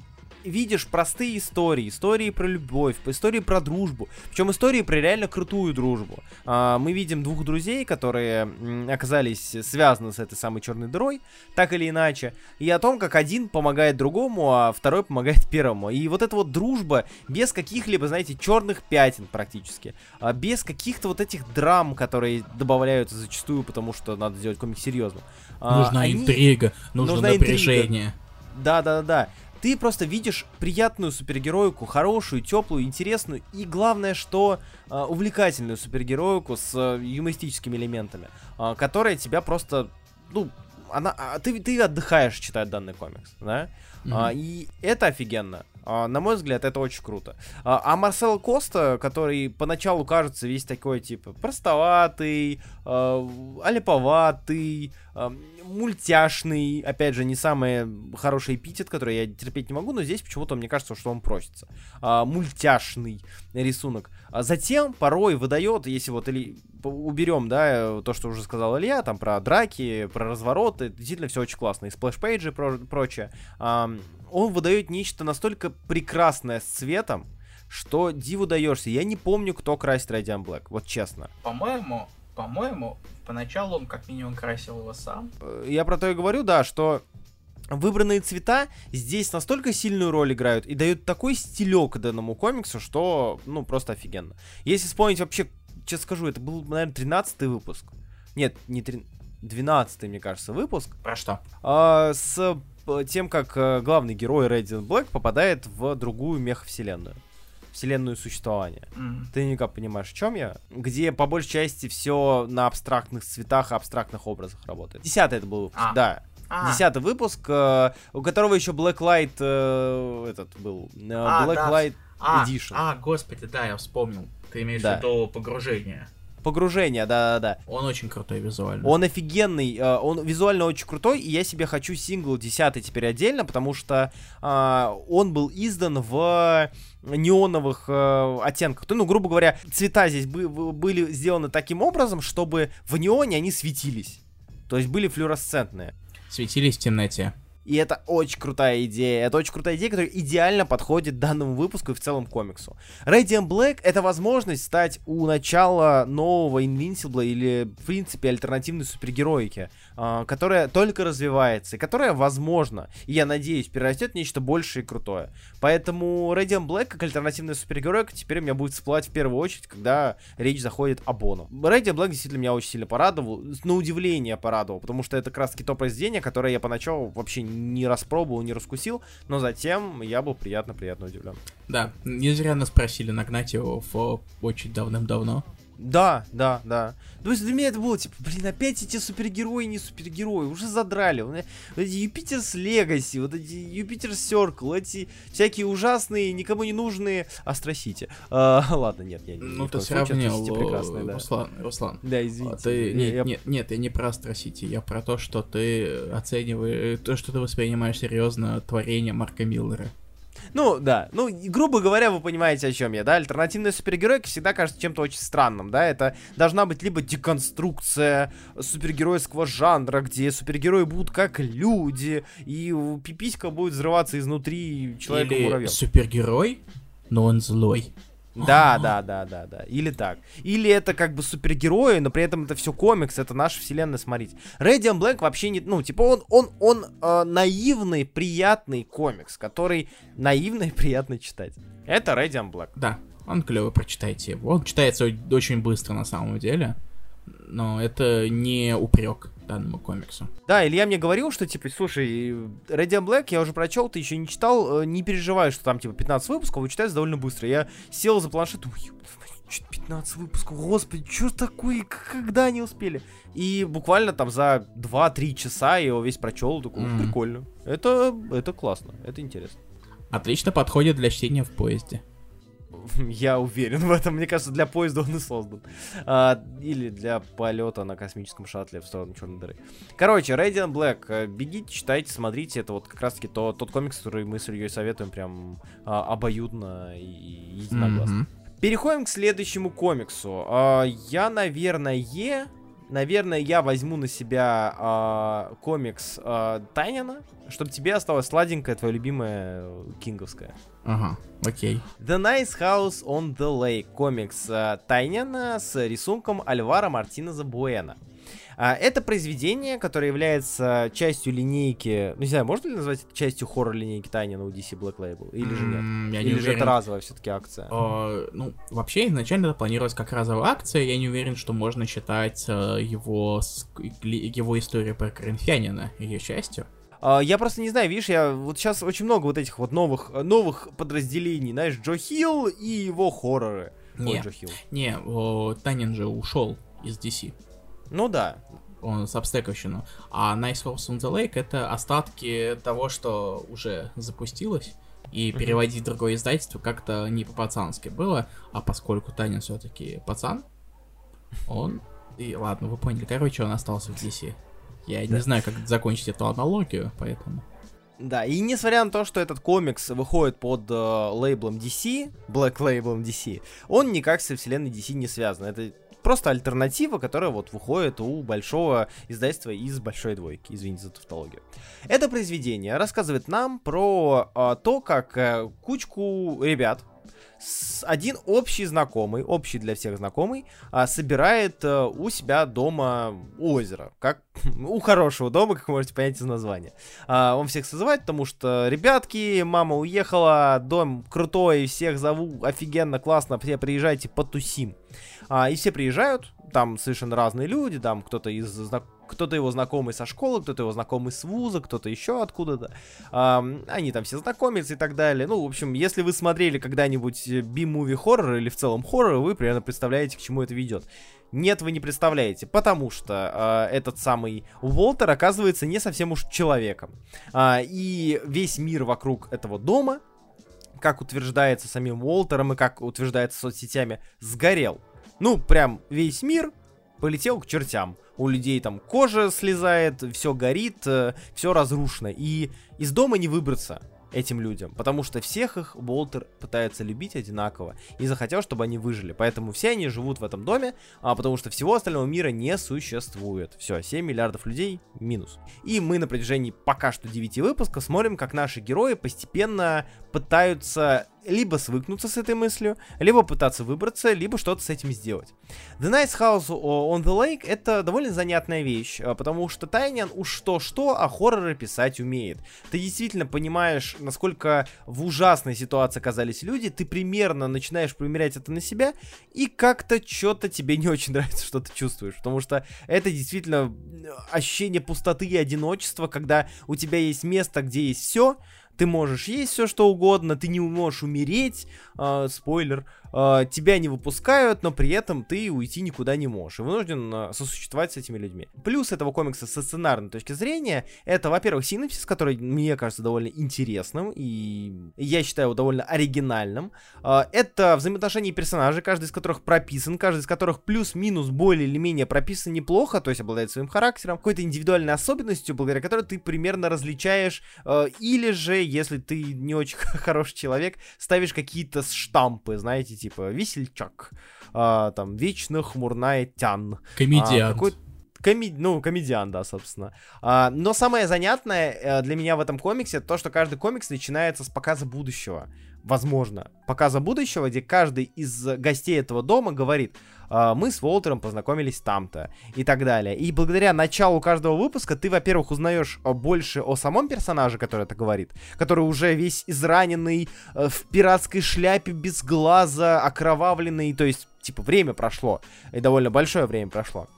видишь простые истории, истории про любовь, истории про дружбу, причем истории про реально крутую дружбу. А, мы видим двух друзей, которые оказались связаны с этой самой черной дырой, так или иначе, и о том, как один помогает другому, а второй помогает первому. И вот эта вот дружба без каких-либо, знаете, черных пятен практически, а без каких-то вот этих драм, которые добавляются зачастую, потому что надо сделать комик серьезным. А, нужна они... интрига, нужно нужна напряжение. Интрига. Да, да, да, да. Ты просто видишь приятную супергероику, хорошую, теплую, интересную и, главное, что э, увлекательную супергероику с э, юмористическими элементами, э, которая тебя просто, ну, она, а, ты, ты отдыхаешь, читая данный комикс, да? Mm-hmm. А, и это офигенно. А, на мой взгляд, это очень круто. А, а Марсело Коста, который поначалу кажется весь такой, типа, простоватый, а, аляповатый, а, мультяшный, опять же, не самый хороший эпитет, который я терпеть не могу, но здесь почему-то мне кажется, что он просится. А, мультяшный рисунок. А затем порой выдает, если вот или уберем, да, то, что уже сказал Илья, там про драки, про развороты, действительно все очень классно, и splash page и и про прочее. А, он выдает нечто настолько прекрасное с цветом, что диву даешься. Я не помню, кто красит Radiant Black, вот честно. По-моему, по-моему, поначалу он как минимум красил его сам. Э, я про то и говорю, да, что выбранные цвета здесь настолько сильную роль играют и дают такой стилек данному комиксу, что, ну, просто офигенно. Если вспомнить вообще, честно скажу, это был, наверное, 13 выпуск. Нет, не 13, 12 мне кажется, выпуск. Про что? А, с тем, как э, главный герой Radiant Black попадает в другую меха-вселенную вселенную существования. Mm. Ты никак понимаешь, о чем я? Где по большей части все на абстрактных цветах абстрактных образах работает. Десятый это был выпуск, а. да. А. Десятый выпуск, э, у которого еще Blacklight э, этот был. Э, а, Blacklight да. Edition. А, а, господи, да, я вспомнил. Ты имеешь да. в виду погружение. Погружение, да-да-да. Он очень крутой визуально. Он офигенный, э, он визуально очень крутой, и я себе хочу сингл 10 теперь отдельно, потому что э, он был издан в неоновых э, оттенках. Ну, грубо говоря, цвета здесь бы, были сделаны таким образом, чтобы в неоне они светились. То есть были флюоресцентные. Светились в темноте. И это очень крутая идея. Это очень крутая идея, которая идеально подходит данному выпуску и в целом комиксу. Radiant Black — это возможность стать у начала нового Invincible или, в принципе, альтернативной супергероики, э, которая только развивается, и которая, возможно, и я надеюсь, перерастет в нечто большее и крутое. Поэтому Radiant Black, как альтернативная супергероика, теперь у меня будет всплывать в первую очередь, когда речь заходит о Бону. Radiant Black действительно меня очень сильно порадовал, на удивление порадовал, потому что это как раз таки то произведение, которое я поначалу вообще не распробовал, не раскусил, но затем я был приятно-приятно удивлен. Да, не зря нас просили нагнать его в очень давным-давно. Да, да, да. То есть для меня это было типа, блин, опять эти супергерои не супергерои, уже задрали. Вот эти Юпитерс Легаси, вот эти Юпитер Серкл, эти всякие ужасные, никому не нужные Астросити. А, ладно, нет, я не Ну ты сравнил, прекрасные, да. Руслан, Руслан. Да, извините. А ты, не, я... нет, нет, я не про Астросити, я про то, что ты оцениваешь, то, что ты воспринимаешь серьезно творение Марка Миллера. Ну, да. Ну, грубо говоря, вы понимаете, о чем я, да? Альтернативная супергеройка всегда кажется чем-то очень странным, да? Это должна быть либо деконструкция супергеройского жанра, где супергерои будут как люди, и пиписька будет взрываться изнутри человека-муравьем. супергерой, но он злой. Да, да, да, да, да. Или так. Или это как бы супергерои, но при этом это все комикс, это наша вселенная, смотрите. Radiant Black вообще не, ну, типа он, он, он э, наивный, приятный комикс, который наивно и приятно читать. Это Radiant Black. Да, он клевый, прочитайте его. Он читается очень быстро на самом деле, но это не упрек данному комиксу. Да, Илья мне говорил, что, типа, слушай, Radiant Black я уже прочел, ты еще не читал, э, не переживай, что там, типа, 15 выпусков, и читается довольно быстро. Я сел за планшет, ой, что-то 15 выпусков, господи, что такое, когда они успели? И буквально там за 2-3 часа я его весь прочел, такой, mm. прикольно. Это, это классно, это интересно. Отлично подходит для чтения в поезде. Я уверен в этом. Мне кажется, для поезда он и создан. А, или для полета на космическом шаттле в сторону черной дыры. Короче, Radiant Black. Э, бегите, читайте, смотрите. Это вот как раз-таки то, тот комикс, который мы с Ильей советуем прям а, обоюдно и единогласно. Mm-hmm. Переходим к следующему комиксу. А, я, наверное, наверное, я возьму на себя э, комикс э, Тайнина, чтобы тебе осталось сладенькое, твое любимое э, кинговское. Ага, окей. The Nice House on the Lake, комикс э, Тайнина с рисунком Альвара Мартинеза Буэна. А, это произведение, которое является частью линейки, ну не знаю, можно ли назвать это частью хоррор-линейки Тайнина у DC Black Label, или же нет? Mm, я или не же это разовая все-таки акция? Uh, ну, вообще, изначально это планировалось как разовая акция, я не уверен, что можно считать uh, его, его историю про Коринфянина ее частью. Uh, я просто не знаю, видишь, я вот сейчас очень много вот этих вот новых, новых подразделений, знаешь, Джо Хилл и его хорроры. Не, Ой, Джо Хилл. не, о, Танин же ушел из DC. Ну да. Он с обстековщину. А Nice Horse on the Lake это остатки того, что уже запустилось. И переводить в другое издательство как-то не по-пацански было. А поскольку Таня все-таки пацан, он... И ладно, вы поняли. Короче, он остался в DC. Я да. не знаю, как закончить эту аналогию, поэтому... Да, и несмотря на то, что этот комикс выходит под э, лейблом DC, Black лейблом DC, он никак со вселенной DC не связан. Это просто альтернатива, которая вот выходит у большого издательства из большой двойки. Извините за тавтологию. Это произведение рассказывает нам про а, то, как а, кучку ребят, один общий знакомый, общий для всех знакомый, а, собирает а, у себя дома озеро. Как у хорошего дома, как вы можете понять из названия. А, он всех созывает, потому что, ребятки, мама уехала, дом крутой, всех зову, офигенно, классно, все приезжайте, потусим. А, и все приезжают, там совершенно разные люди, там кто-то из кто-то его знакомый со школы, кто-то его знакомый с вуза, кто-то еще откуда-то. А, они там все знакомятся и так далее. Ну, в общем, если вы смотрели когда-нибудь би-муви хоррор или в целом хоррор, вы примерно представляете, к чему это ведет. Нет, вы не представляете, потому что э, этот самый Уолтер оказывается не совсем уж человеком. А, и весь мир вокруг этого дома, как утверждается самим Уолтером и как утверждается соцсетями, сгорел. Ну, прям весь мир полетел к чертям. У людей там кожа слезает, все горит, э, все разрушено. И из дома не выбраться этим людям, потому что всех их Болтер пытается любить одинаково и захотел, чтобы они выжили. Поэтому все они живут в этом доме, а, потому что всего остального мира не существует. Все, 7 миллиардов людей минус. И мы на протяжении пока что 9 выпусков смотрим, как наши герои постепенно пытаются либо свыкнуться с этой мыслью, либо пытаться выбраться, либо что-то с этим сделать. The Nice House on the Lake это довольно занятная вещь, а, потому что Тайнян уж что-что, а хорроры писать умеет. Ты действительно понимаешь, насколько в ужасной ситуации оказались люди, ты примерно начинаешь примерять это на себя, и как-то что-то тебе не очень нравится, что ты чувствуешь, потому что это действительно ощущение пустоты и одиночества, когда у тебя есть место, где есть все, ты можешь есть все что угодно, ты не можешь умереть, э, спойлер, э, тебя не выпускают, но при этом ты уйти никуда не можешь и вынужден э, сосуществовать с этими людьми. Плюс этого комикса со сценарной точки зрения, это, во-первых, синопсис, который мне кажется довольно интересным и я считаю его довольно оригинальным. Э, это взаимоотношения персонажей, каждый из которых прописан, каждый из которых плюс-минус более или менее прописан неплохо, то есть обладает своим характером, какой-то индивидуальной особенностью, благодаря которой ты примерно различаешь э, или же если ты не очень хороший человек, ставишь какие-то штампы, знаете, типа весельчак, а, там, вечно хмурная тян. Комедиант. А, какой Коми... Ну, комедиан, да, собственно. А, но самое занятное э, для меня в этом комиксе то, что каждый комикс начинается с показа будущего. Возможно. Показа будущего, где каждый из гостей этого дома говорит, а, мы с Волтером познакомились там-то и так далее. И благодаря началу каждого выпуска ты, во-первых, узнаешь больше о самом персонаже, который это говорит, который уже весь израненный, э, в пиратской шляпе, без глаза, окровавленный, то есть, типа, время прошло, и довольно большое время прошло.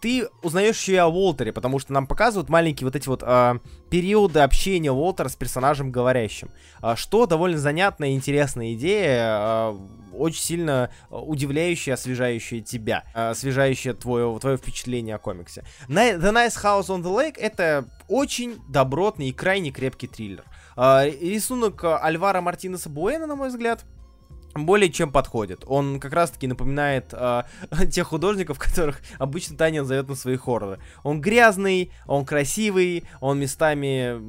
Ты узнаешь еще и о Уолтере, потому что нам показывают маленькие вот эти вот э, периоды общения Уолтера с персонажем говорящим. Э, что довольно занятная и интересная идея, э, очень сильно удивляющая, освежающая тебя, э, освежающая твое, твое впечатление о комиксе. The Nice House on the Lake это очень добротный и крайне крепкий триллер. Э, рисунок Альвара Мартинеса Буэна, на мой взгляд, более чем подходит. Он как раз-таки напоминает э, тех художников, которых обычно Таня зовет на свои хорроры. Он грязный, он красивый, он местами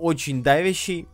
очень давящий,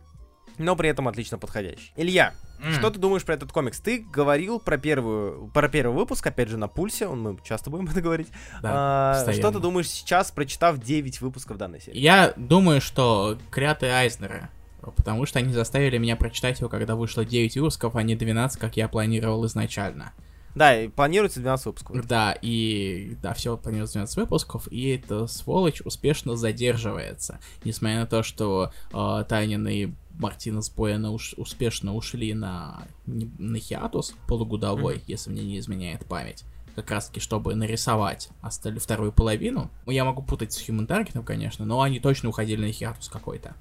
но при этом отлично подходящий. Илья, mm. что ты думаешь про этот комикс? Ты говорил про первую, про первый выпуск, опять же, на пульсе, он, мы часто будем это говорить. Да, а, что ты думаешь сейчас, прочитав 9 выпусков данной серии? Я думаю, что Кряты Айзнера потому что они заставили меня прочитать его, когда вышло 9 выпусков, а не 12, как я планировал изначально. Да, и планируется 12 выпусков. Да, и да, все планируется 12 выпусков, и эта сволочь успешно задерживается. Несмотря на то, что э, Тайнин и Мартинес Бояна уж, успешно ушли на, на хиатус полугодовой, mm-hmm. если мне не изменяет память как раз таки, чтобы нарисовать остальную вторую половину. Я могу путать с Human Target, конечно, но они точно уходили на хиатус какой-то.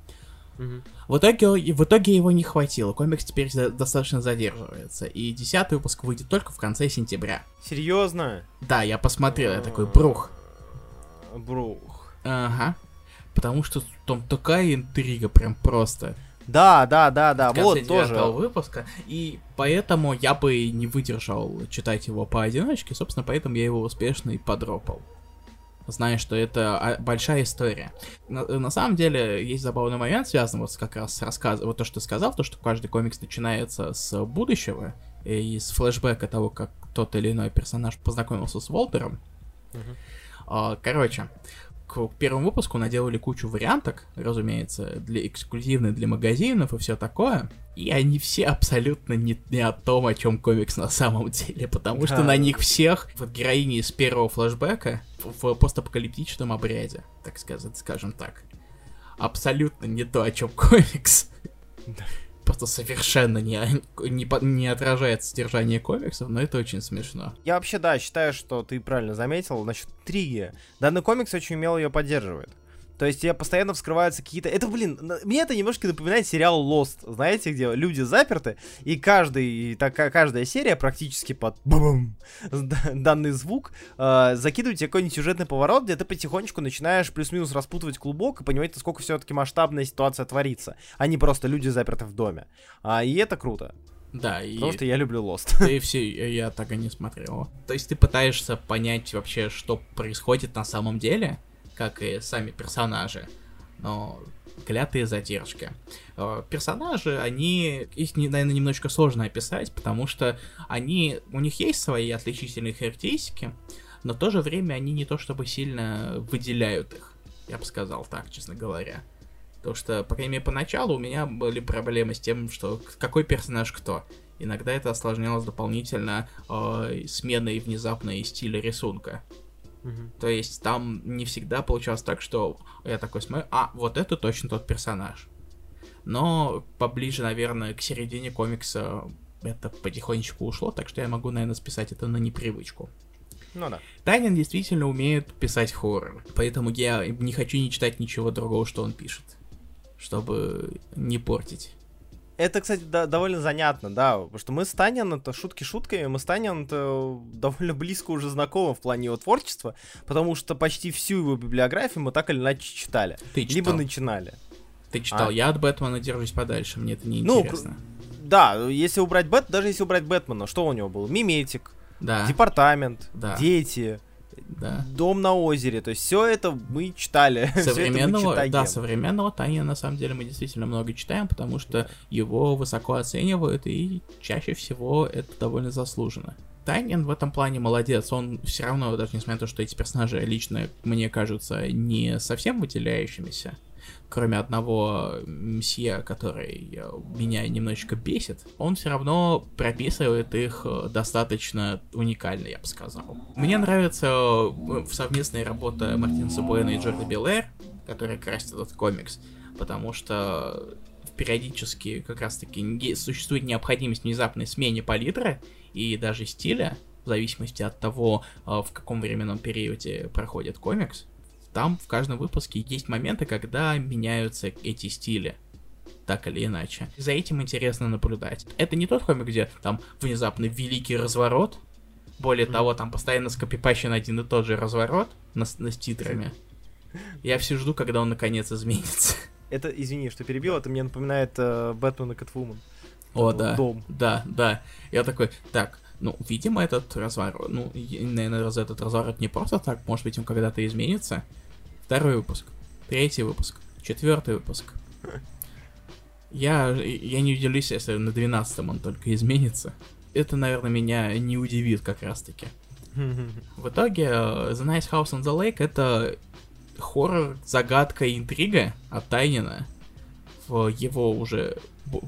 В, итоге, в итоге его не хватило. Комикс теперь за, достаточно задерживается. И десятый выпуск выйдет только в конце сентября. Серьезно? Да, я посмотрел, я такой, брух. Брух. Ага. Потому что там такая интрига, прям просто. Да, да, да, да, вот тоже. выпуска, и поэтому я бы не выдержал читать его поодиночке, собственно, поэтому я его успешно и подропал зная, что это а, большая история. На, на самом деле, есть забавный момент, связанный вот как раз с рассказом, вот то, что ты сказал, то, что каждый комикс начинается с будущего, и с флешбека того, как тот или иной персонаж познакомился с Волтером. Uh-huh. Короче, к первому выпуску наделали кучу варианток, разумеется, для эксклюзивных для магазинов и все такое. И они все абсолютно не, не о том, о чем комикс на самом деле, потому что на них всех, вот героини из первого флэшбэка, в постапокалиптичном обряде, так сказать, скажем так. Абсолютно не то, о чем комикс. Просто совершенно не, не, не отражает содержание комиксов, но это очень смешно. Я вообще, да, считаю, что ты правильно заметил. Значит, Триги. Данный комикс очень умело ее поддерживает. То есть тебе постоянно вскрываются какие-то... Это, блин, мне это немножко напоминает сериал Lost, знаете, где люди заперты, и каждый, так, каждая серия практически под бум данный звук э, закидывает тебе какой-нибудь сюжетный поворот, где ты потихонечку начинаешь плюс-минус распутывать клубок и понимать, насколько все-таки масштабная ситуация творится, а не просто люди заперты в доме. А, и это круто. Да, и... Потому что я люблю Lost. Да и все, я так и не смотрел. То есть ты пытаешься понять вообще, что происходит на самом деле, как и сами персонажи, но клятые задержки. Э, персонажи, они, их, наверное, немножко сложно описать, потому что они, у них есть свои отличительные характеристики, но в то же время они не то чтобы сильно выделяют их, я бы сказал так, честно говоря. Потому что, по крайней мере, поначалу у меня были проблемы с тем, что какой персонаж кто. Иногда это осложнялось дополнительно э, сменой внезапной стиля рисунка. То есть там не всегда получалось так, что я такой смотрю, а, вот это точно тот персонаж. Но поближе, наверное, к середине комикса это потихонечку ушло, так что я могу, наверное, списать это на непривычку. Ну да. Тайнин действительно умеет писать хоррор, поэтому я не хочу не читать ничего другого, что он пишет, чтобы не портить. Это, кстати, да, довольно занятно, да, потому что мы с Танин, это шутки шутками, мы с Танин это довольно близко уже знакомы в плане его творчества, потому что почти всю его библиографию мы так или иначе читали. Ты читал. Либо начинали. Ты читал, а? я от Бэтмена держусь подальше, мне это не ну, интересно. Да, если убрать Бэт, даже если убрать Бэтмена, что у него был? Миметик, да. Департамент, да. Дети, да. Дом на озере. То есть все это мы читали. Современного, это да, современного Таня на самом деле мы действительно много читаем, потому что его высоко оценивают, и чаще всего это довольно заслуженно. Танин в этом плане молодец, он все равно, даже несмотря на то, что эти персонажи лично мне кажутся не совсем выделяющимися, кроме одного мсье, который э, меня немножечко бесит, он все равно прописывает их э, достаточно уникально, я бы сказал. Мне нравится э, совместная работа Мартина Сабуэна и Джорда Белэр, который красит этот комикс, потому что периодически как раз-таки существует необходимость внезапной смене палитры и даже стиля, в зависимости от того, в каком временном периоде проходит комикс, там в каждом выпуске есть моменты, когда меняются эти стили так или иначе. За этим интересно наблюдать. Это не тот комик, где там внезапно великий разворот. Более mm-hmm. того, там постоянно скопипащен один и тот же разворот на, на с титрами. Я все жду, когда он наконец изменится. Это, извини, что перебил, это мне напоминает э, Бэтмен и Кэтвумен. О, да. Дом. Да, да. Я такой, так, ну, видимо, этот разворот, ну, наверное, раз этот разворот не просто так, может быть, он когда-то изменится. Второй выпуск, третий выпуск, четвертый выпуск. Я, я не удивлюсь, если на 12 он только изменится. Это, наверное, меня не удивит как раз-таки. В итоге, э, The Nice House on the Lake это хоррор, загадка, интрига от Тайнина в его уже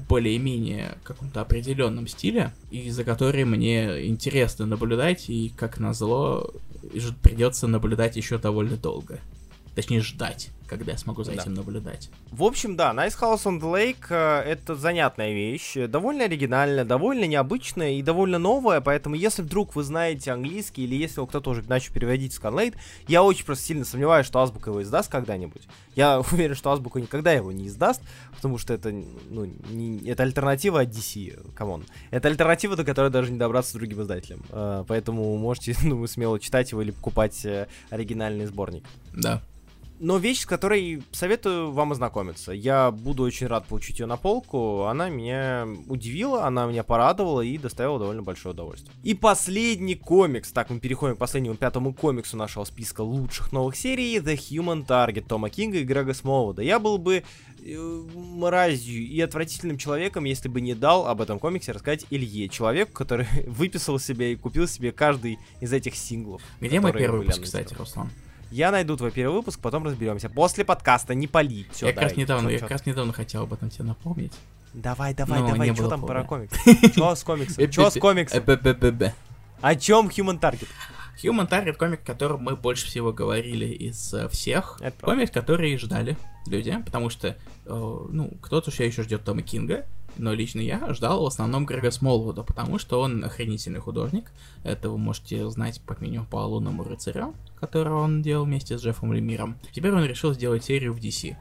более-менее каком-то определенном стиле, и за которой мне интересно наблюдать, и, как назло, придется наблюдать еще довольно долго. Точнее, ждать когда я смогу за да. этим наблюдать. В общем, да, Nice House on the Lake э, это занятная вещь, довольно оригинальная, довольно необычная и довольно новая, поэтому если вдруг вы знаете английский или если кто-то уже начал переводить Scanlate, я очень просто сильно сомневаюсь, что Азбука его издаст когда-нибудь. Я уверен, что Азбука никогда его не издаст, потому что это, ну, не, это альтернатива от DC, come on. Это альтернатива, до которой даже не добраться с другим издателем. Э, поэтому можете, ну, смело читать его или покупать э, оригинальный сборник. Да но вещь, с которой советую вам ознакомиться. Я буду очень рад получить ее на полку. Она меня удивила, она меня порадовала и доставила довольно большое удовольствие. И последний комикс. Так, мы переходим к последнему пятому комиксу нашего списка лучших новых серий. The Human Target Тома Кинга и Грега Смолвуда. Я был бы э, мразью и отвратительным человеком, если бы не дал об этом комиксе рассказать Илье, человеку, который выписал себе и купил себе каждый из этих синглов. Где мой первый выпуск, кстати, Руслан? Я найду твой первый выпуск, потом разберемся. После подкаста, не пали. Все, я как раз недавно, я как раз недавно хотел об этом тебе напомнить. Давай, давай, Но давай, что там помню. про комикс? Что с комиксом? Что с комиксом? О чем Human Target? Human Target комик, о котором мы больше всего говорили из э, всех. Это комик, который ждали люди, потому что, э, ну, кто-то все еще ждет Тома Кинга, но лично я ждал в основном Грега Смолвуда, потому что он охренительный художник. Это вы можете знать как минимум по Лунному рыцарю, который он делал вместе с Джеффом Лемиром. Теперь он решил сделать серию в DC.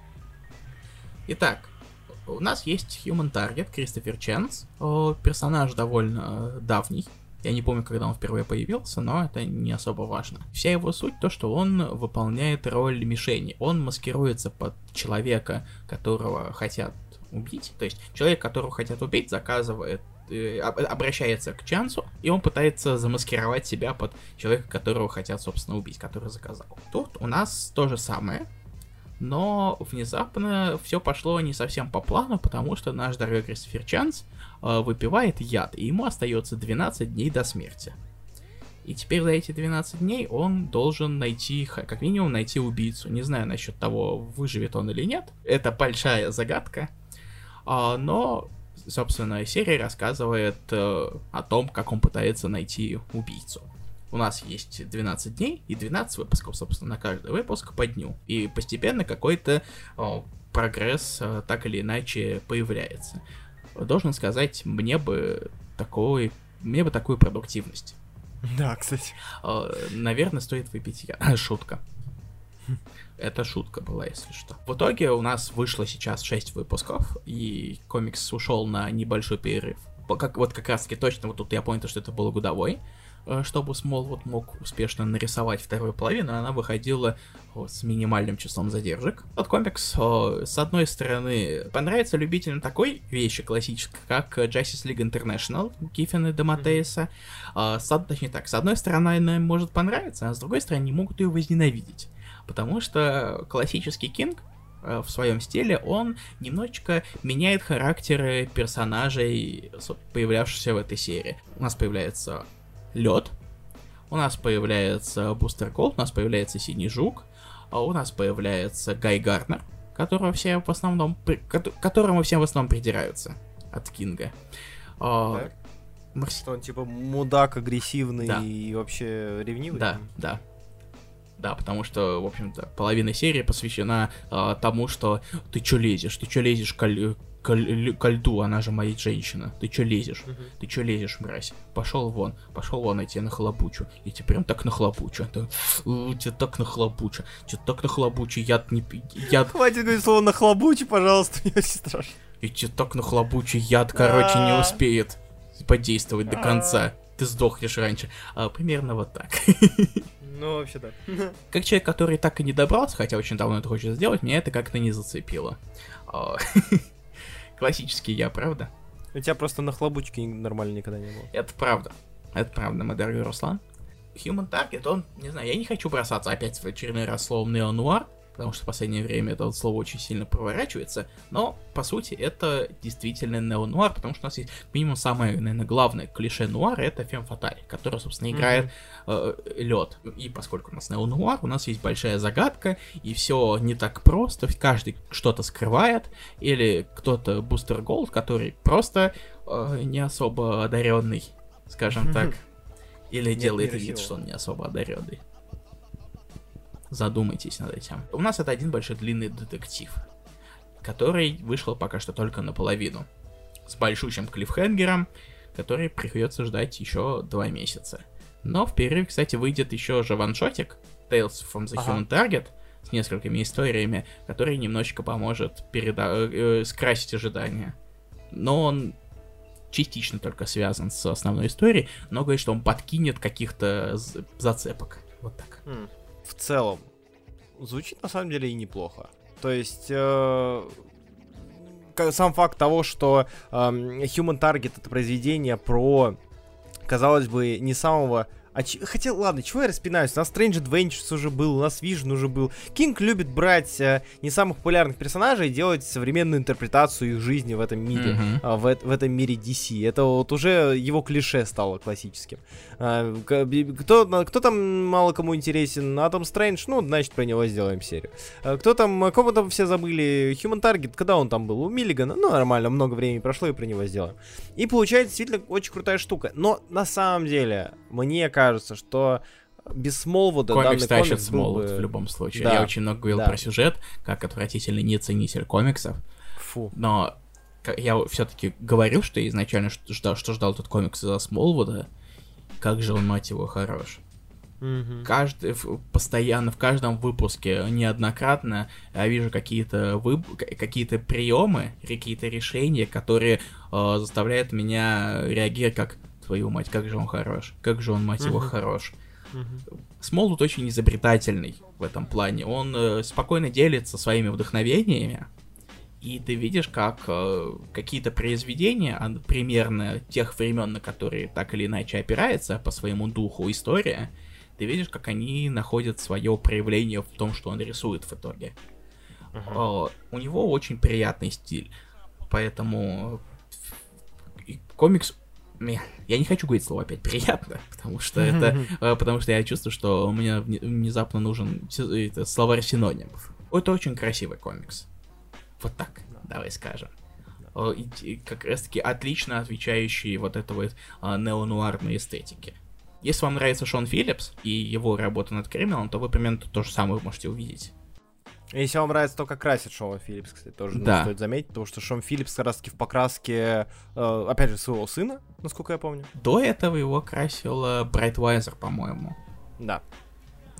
Итак, у нас есть Human Target, Кристофер Ченс. Персонаж довольно давний, я не помню, когда он впервые появился, но это не особо важно. Вся его суть то, что он выполняет роль мишени. Он маскируется под человека, которого хотят убить. То есть человек, которого хотят убить, заказывает э, обращается к Чансу, и он пытается замаскировать себя под человека, которого хотят, собственно, убить, который заказал. Тут у нас то же самое, но внезапно все пошло не совсем по плану, потому что наш дорогой Кристофер Чанс э, выпивает яд, и ему остается 12 дней до смерти. И теперь за эти 12 дней он должен найти, как минимум, найти убийцу. Не знаю насчет того, выживет он или нет. Это большая загадка. А, но, собственно, серия рассказывает э, о том, как он пытается найти убийцу. У нас есть 12 дней и 12 выпусков, собственно, на каждый выпуск по дню. И постепенно какой-то прогресс о, так или иначе появляется. Должен сказать, мне бы такой, мне бы такую продуктивность. Да, кстати. Наверное, стоит выпить я. Шутка. Это шутка была, если что. В итоге у нас вышло сейчас 6 выпусков, и комикс ушел на небольшой перерыв. Как, вот как раз таки точно, вот тут я понял, что это был годовой, э, чтобы Смолвуд мог успешно нарисовать вторую половину, она выходила вот, с минимальным числом задержек. Тот комикс, о, с одной стороны, понравится любителям такой вещи классической, как Justice League International Киффина и Дематеиса. Mm-hmm. С, точнее так, с одной стороны, она может понравиться, а с другой стороны, не могут ее возненавидеть потому что классический Кинг э, в своем стиле, он немножечко меняет характеры персонажей, появлявшихся в этой серии. У нас появляется лед, у нас появляется Бустер Голд, у нас появляется Синий Жук, а у нас появляется Гай Гарнер, которого все в основном, которому всем в основном придираются от Кинга. А, Что он типа мудак, агрессивный да. и вообще ревнивый? Да, да. Да, потому что, в общем-то, половина серии посвящена э, тому, что ты чё лезешь, ты чё лезешь к, ко, ко льду, она же моя женщина. Ты чё лезешь? Угу. Ты чё лезешь, мразь? Пошел вон, пошел вон, я тебя нахлобучу. Я тебя прям так нахлобучу. Ты, тебя так нахлобучу. Тебя так нахлобучу, яд не... Яд... Хватит говорить слово нахлобучу, пожалуйста, мне очень страшно. Я тебя так нахлобучу, яд, короче, не успеет подействовать до конца. Ты сдохнешь раньше. А, примерно вот так. Ну, вообще так. Как человек, который так и не добрался, хотя очень давно это хочет сделать, меня это как-то не зацепило. А, классический я, правда? У тебя просто на хлобучке нормально никогда не было. Это правда. Это правда, мой дорогой Руслан. Human Target, он, не знаю, я не хочу бросаться опять в очередной раз словом неонуар, потому что в последнее время это вот слово очень сильно проворачивается, но, по сути, это действительно неонуар, потому что у нас есть минимум самое, наверное, главное клише нуара, это Фем Фаталь, который, собственно, играет mm-hmm. э, лед. И поскольку у нас неонуар, у нас есть большая загадка, и все не так просто, каждый что-то скрывает, или кто-то Бустер Голд, который просто э, не особо одаренный, скажем так, или Нет, делает вид, что он не особо одаренный. Задумайтесь над этим. У нас это один большой длинный детектив, который вышел пока что только наполовину. С большущим клиффхенгером, который придется ждать еще два месяца. Но в перерыве, кстати, выйдет еще же ваншотик Tales from the ага. Human Target с несколькими историями, который немножечко поможет переда- э, э, скрасить ожидания. Но он частично только связан с основной историей, но говорит, что он подкинет каких-то зацепок. Вот так. Mm в целом звучит на самом деле и неплохо. То есть э, сам факт того, что э, Human Target это произведение про, казалось бы, не самого а ч... Хотя, ладно, чего я распинаюсь? У нас Strange Adventures уже был, у нас Vision уже был. Кинг любит брать э, не самых популярных персонажей и делать современную интерпретацию их жизни в этом мире, mm-hmm. э, в, в этом мире DC. Это вот уже его клише стало классическим. Э, кто, кто там мало кому интересен? Атом Стрэндж, ну, значит, про него сделаем серию. Э, кто там, кого там все забыли? Human Target, когда он там был? У Миллигана? Ну, нормально, много времени прошло, и про него сделаем. И получается действительно очень крутая штука. Но на самом деле, мне кажется, что без Смолвуда комикс данный комикс Смолвуд бы... в любом случае. Да. Я очень много говорил да. про сюжет, как отвратительный неценитель комиксов. Фу. Но я все-таки говорил, что я изначально ждал, что ждал этот комикс из-за Смолвуда. Как же он, мать его, хорош. Угу. Каждый, постоянно, в каждом выпуске неоднократно я вижу какие-то вып... какие-то приемы, какие-то решения, которые э, заставляют меня реагировать как твою мать, как же он хорош, как же он, мать его, хорош. Смолут очень изобретательный в этом плане. Он э, спокойно делится своими вдохновениями, и ты видишь, как э, какие-то произведения, а, примерно тех времен, на которые так или иначе опирается по своему духу история, ты видишь, как они находят свое проявление в том, что он рисует в итоге. Uh-huh. Э, у него очень приятный стиль, поэтому э, комикс я не хочу говорить слово опять приятно, потому что это, э, потому что я чувствую, что у меня внезапно нужен словарь синонимов. Это очень красивый комикс. Вот так, давай скажем. И, как раз таки отлично отвечающий вот этой вот а, неонуарной эстетике. Если вам нравится Шон Филлипс и его работа над криминалом, то вы примерно то же самое можете увидеть. Если вам нравится то, как красит Шон Филлипс, кстати, тоже да. стоит заметить, потому что Шон Филлипс как раз таки в покраске, э, опять же, своего сына, насколько я помню. До этого его красил Брайтвайзер, по-моему. Да.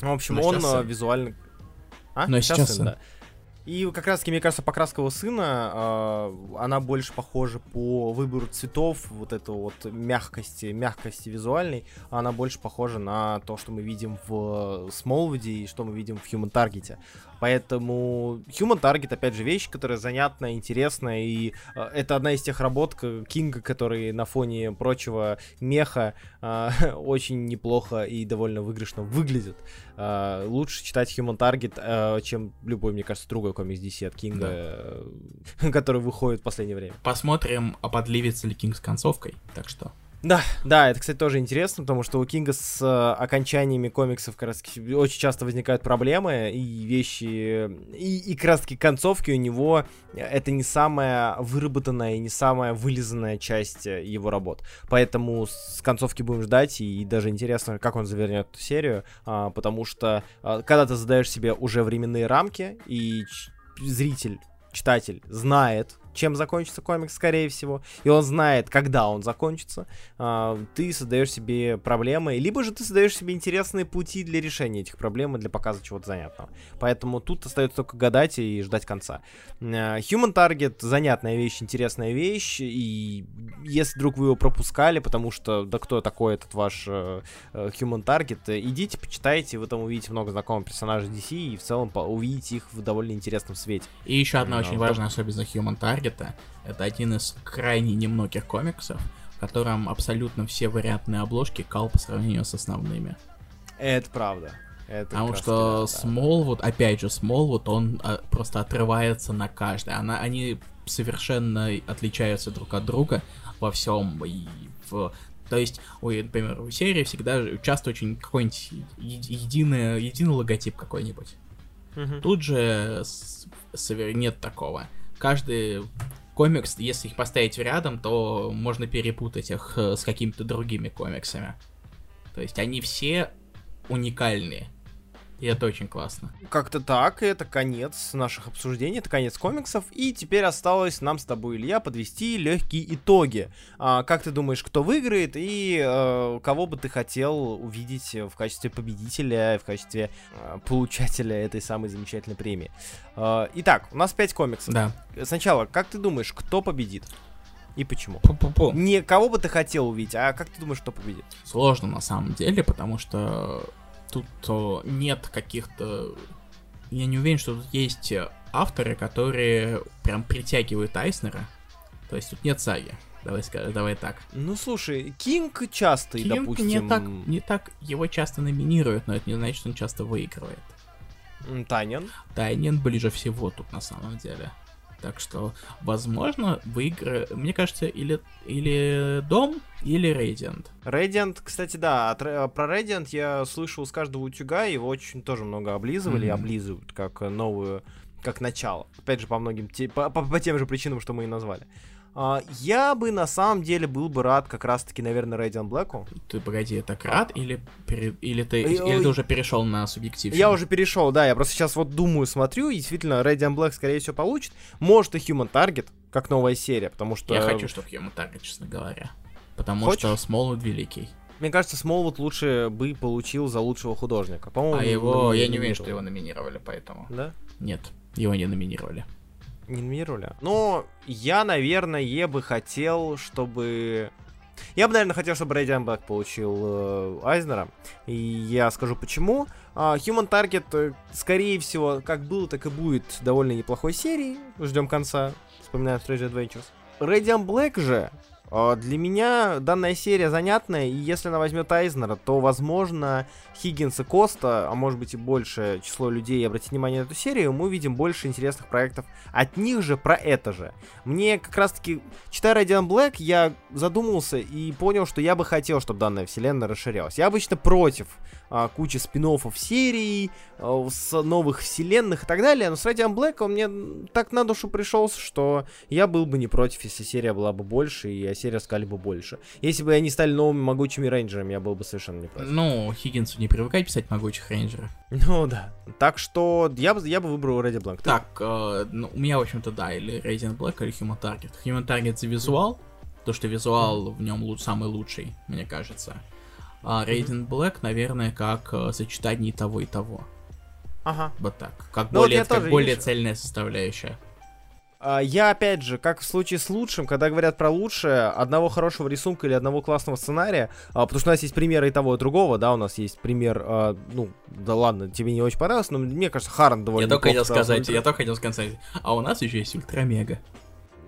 В общем, Но он э, визуально... А? Но сейчас, сейчас сын, да. И как раз таки, мне кажется, покраска его сына, э, она больше похожа по выбору цветов, вот эту вот мягкости, мягкости визуальной, она больше похожа на то, что мы видим в Смолвуде и что мы видим в Human Target. Поэтому Human Target, опять же, вещь, которая занятная, интересная, и э, это одна из тех работ Кинга, который на фоне прочего меха э, очень неплохо и довольно выигрышно выглядит. Э, лучше читать Human Target, э, чем любой, мне кажется, другой комикс DC от Кинга, да. э, который выходит в последнее время. Посмотрим, оподливится ли Кинг с концовкой, так что... Да, да, это, кстати, тоже интересно, потому что у Кинга с э, окончаниями комиксов как раз очень часто возникают проблемы, и вещи, и, и как раз таки концовки у него это не самая выработанная и не самая вылизанная часть э, его работ. Поэтому с концовки будем ждать, и, даже интересно, как он завернет эту серию, а, потому что а, когда ты задаешь себе уже временные рамки, и зритель читатель знает, чем закончится комикс, скорее всего, и он знает, когда он закончится, а, ты создаешь себе проблемы, либо же ты создаешь себе интересные пути для решения этих проблем и для показа чего-то занятного. Поэтому тут остается только гадать и ждать конца. А, Human Target занятная вещь, интересная вещь, и если вдруг вы его пропускали, потому что, да кто такой этот ваш uh, Human Target, идите, почитайте, вы там увидите много знакомых персонажей DC, и в целом увидите их в довольно интересном свете. И еще одна очень важная особенность Human Target это один из крайне немногих комиксов, в котором абсолютно все вариантные обложки кал по сравнению с основными. Это правда. Это Потому что Смолвуд, да. опять же, Смолвуд, он а, просто отрывается на каждой. Она, они совершенно отличаются друг от друга во всем. И в, то есть, ой, например, в серии всегда часто очень какой-нибудь единый, единый логотип какой-нибудь. Угу. Тут же с, с, нет такого. Каждый комикс, если их поставить рядом, то можно перепутать их э, с какими-то другими комиксами. То есть они все уникальные. И это очень классно. Как-то так, и это конец наших обсуждений, это конец комиксов. И теперь осталось нам с тобой, Илья, подвести легкие итоги. А, как ты думаешь, кто выиграет и а, кого бы ты хотел увидеть в качестве победителя, в качестве а, получателя этой самой замечательной премии? А, итак, у нас 5 комиксов. Да. Сначала, как ты думаешь, кто победит? И почему? Пу-пу-пу. Не кого бы ты хотел увидеть, а как ты думаешь, кто победит? Сложно на самом деле, потому что тут то нет каких-то... Я не уверен, что тут есть авторы, которые прям притягивают Айснера. То есть тут нет саги. Давай, давай так. Ну слушай, Кинг часто, Кинг допустим... не так, не так его часто номинируют, но это не значит, что он часто выигрывает. Тайнин? Тайнин ближе всего тут на самом деле. Так что, возможно, выигры... Мне кажется, или, или Дом, или Radiant. Radiant, кстати, да, от, про Radiant я слышал с каждого утюга, его очень тоже много облизывали, mm-hmm. облизывают как новую, как начало. Опять же, по многим, по, по, по тем же причинам, что мы и назвали. А, я бы на самом деле был бы рад как раз-таки, наверное, Radiant Black. Ты погоди, так рад или, пере... или, ты, или ты уже перешел на субъектив? Я уже перешел, да, я просто сейчас вот думаю, смотрю, и действительно Radiant Black скорее всего получит. Может и Human Target, как новая серия, потому что... Я хочу, чтобы Human Target, честно говоря. Потому Хочешь? что Смолвуд великий. Мне кажется, Смолвуд лучше бы получил за лучшего художника. По-моему, а его, я не уверен, что его номинировали, поэтому. Да? Нет, его не номинировали номинировали. Но я, наверное, бы хотел, чтобы... Я бы, наверное, хотел, чтобы Рейдиан Блэк получил э, Айзнера. И я скажу почему. Uh, Human Target, э, скорее всего, как было, так и будет довольно неплохой серией. Ждем конца. Вспоминаем Strange Adventures. Radiant Black же для меня данная серия занятная, и если она возьмет Айзнера, то, возможно, Хиггинс и Коста, а может быть и большее число людей обратить внимание на эту серию, мы увидим больше интересных проектов от них же про это же. Мне как раз-таки, читая Radiant Black, я задумался и понял, что я бы хотел, чтобы данная вселенная расширялась. Я обычно против а, кучи спин серий, а, с новых вселенных и так далее, но с Radiant Black он мне так на душу пришелся, что я был бы не против, если серия была бы больше, и о серии рассказали бы больше. Если бы они стали новыми могучими рейнджерами, я был бы совершенно не против. Ну, Хиггинсу не привыкать писать могучих рейнджеров. Ну да. Так что я бы, я бы выбрал Radiant Black. Так, э, ну, у меня, в общем-то, да, или Radiant Black, или Human Target. Human Target за визуал, то, что визуал в нем луч, самый лучший, мне кажется. А Radiant Black, наверное, как э, сочетание того, и того. Ага. Вот так. Как ну, более, вот как более цельная составляющая. А, я, опять же, как в случае с лучшим, когда говорят про лучшее, одного хорошего рисунка или одного классного сценария, а, потому что у нас есть примеры и того, и другого, да, у нас есть пример, а, ну, да ладно, тебе не очень понравилось, но мне кажется, Харн довольно Я только хотел сказать, я только хотел сказать, а у нас еще есть Ультрамега.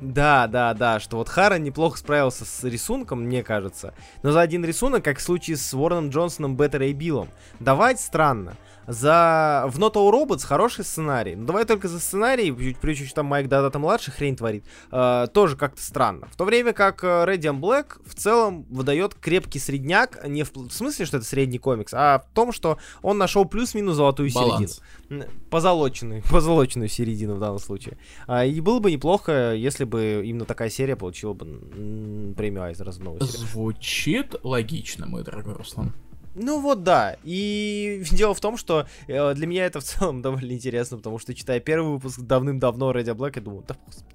Да, да, да, что вот Хара неплохо справился с рисунком, мне кажется. Но за один рисунок, как в случае с Уорреном Джонсоном, Беттер и Биллом, давать странно. За... В Not All Robots хороший сценарий. Ну, давай только за сценарий, при что там Майк Дадата младший хрень творит, э, тоже как-то странно. В то время как э, Radiant Black в целом выдает крепкий средняк, не в, в смысле, что это средний комикс, а в том, что он нашел плюс-минус золотую Баланс. середину. Позолоченную, позолоченную середину в данном случае. А, и было бы неплохо, если бы именно такая серия получила бы премию Айзера за новую серию. Звучит логично, мой дорогой Руслан. Ну вот да. И дело в том, что э, для меня это в целом довольно интересно, потому что читая первый выпуск давным-давно Ready Black, я думаю, да господи.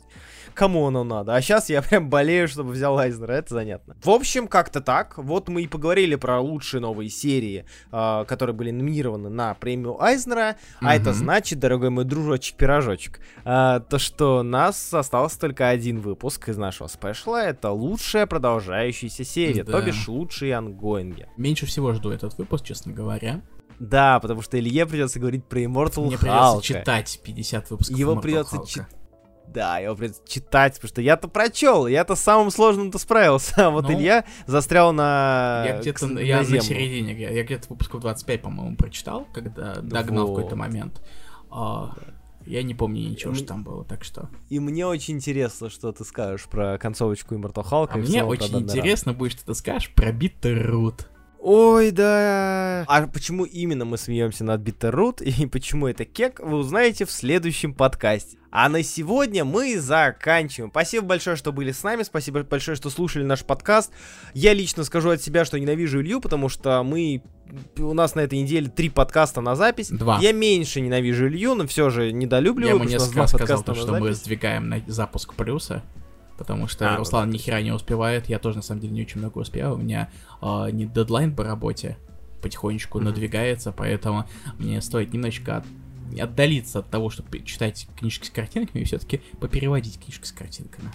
Кому оно надо. А сейчас я прям болею, чтобы взял Айзнера, это занятно. В общем, как-то так. Вот мы и поговорили про лучшие новые серии, э, которые были номинированы на премию Айзнера. А это значит, дорогой мой дружочек-пирожочек, э, то, что у нас осталось только один выпуск из нашего спешла. Это лучшая продолжающаяся серия, да. то бишь лучшие ангоинги. Меньше всего жду этот выпуск, честно говоря. Да, потому что Илье придется говорить про Immortal Мне Hulk. придется читать 50 выпусков Его Immortal придется читать. Да, его придется читать, потому что я-то прочел, я-то с самым сложным-то справился, а вот Ну, Илья застрял на... Я где-то я на землю. середине, я, я где-то выпусков 25, по-моему, прочитал, когда догнал в какой-то Вот. момент. А, я не помню ничего, М- что там было, так что. И мне очень интересно, что ты скажешь про концовочку Immortal Hulk. А и мне очень интересно будет, что ты скажешь про Bitterroot. Ой, да. А почему именно мы смеемся над Bitterroot и почему это кек, вы узнаете в следующем подкасте. А на сегодня мы заканчиваем. Спасибо большое, что были с нами. Спасибо большое, что слушали наш подкаст. Я лично скажу от себя, что ненавижу Илью, потому что мы... У нас на этой неделе три подкаста на запись. Два. Я меньше ненавижу Илью, но все же недолюбливаю. Я ему потому что у нас несколько сказал, то, что мы сдвигаем на запуск плюса. Потому что А, ну Руслан да, ни хера не успевает, я тоже на самом деле не очень много успеваю. У меня а, не дедлайн по работе потихонечку Мгм. надвигается, поэтому мне стоит немножечко от- отдалиться от того, чтобы читать книжки с картинками и все-таки попереводить книжки с картинками.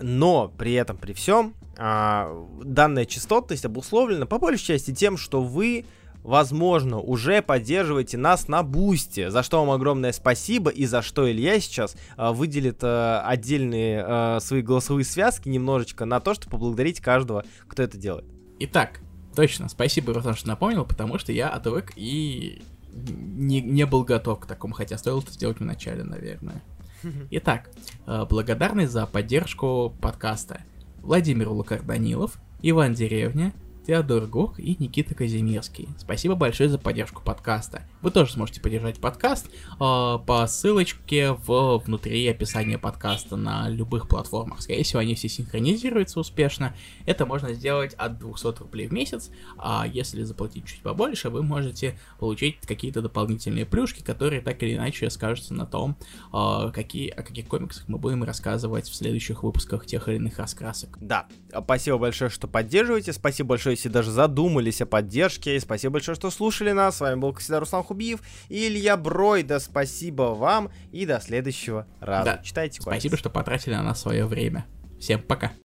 Но при этом, при всем, а, данная частотность обусловлена по большей части тем, что вы, возможно, уже поддерживаете нас на бусте, за что вам огромное спасибо и за что Илья сейчас а, выделит а, отдельные а, свои голосовые связки немножечко на то, чтобы поблагодарить каждого, кто это делает. Итак, точно, спасибо, Руслан, что напомнил, потому что я отвык и не, не был готов к такому, хотя стоило это сделать в начале, наверное. Итак, э, благодарность за поддержку подкаста Владимир Лукар Данилов, Иван Деревня, Теодор Гух и Никита Казимирский. Спасибо большое за поддержку подкаста. Вы тоже сможете поддержать подкаст э, по ссылочке в, внутри описания подкаста на любых платформах. Скорее всего, они все синхронизируются успешно. Это можно сделать от 200 рублей в месяц, а если заплатить чуть побольше, вы можете получить какие-то дополнительные плюшки, которые так или иначе скажутся на том, э, какие, о каких комиксах мы будем рассказывать в следующих выпусках тех или иных раскрасок. Да, спасибо большое, что поддерживаете, спасибо большое, если даже задумались о поддержке, и спасибо большое, что слушали нас, с вами был, как всегда, Руслан Хубиев и Илья Бройда, спасибо вам, и до следующего раза. Да. Читайте Спасибо, что потратили на нас свое время. Всем пока.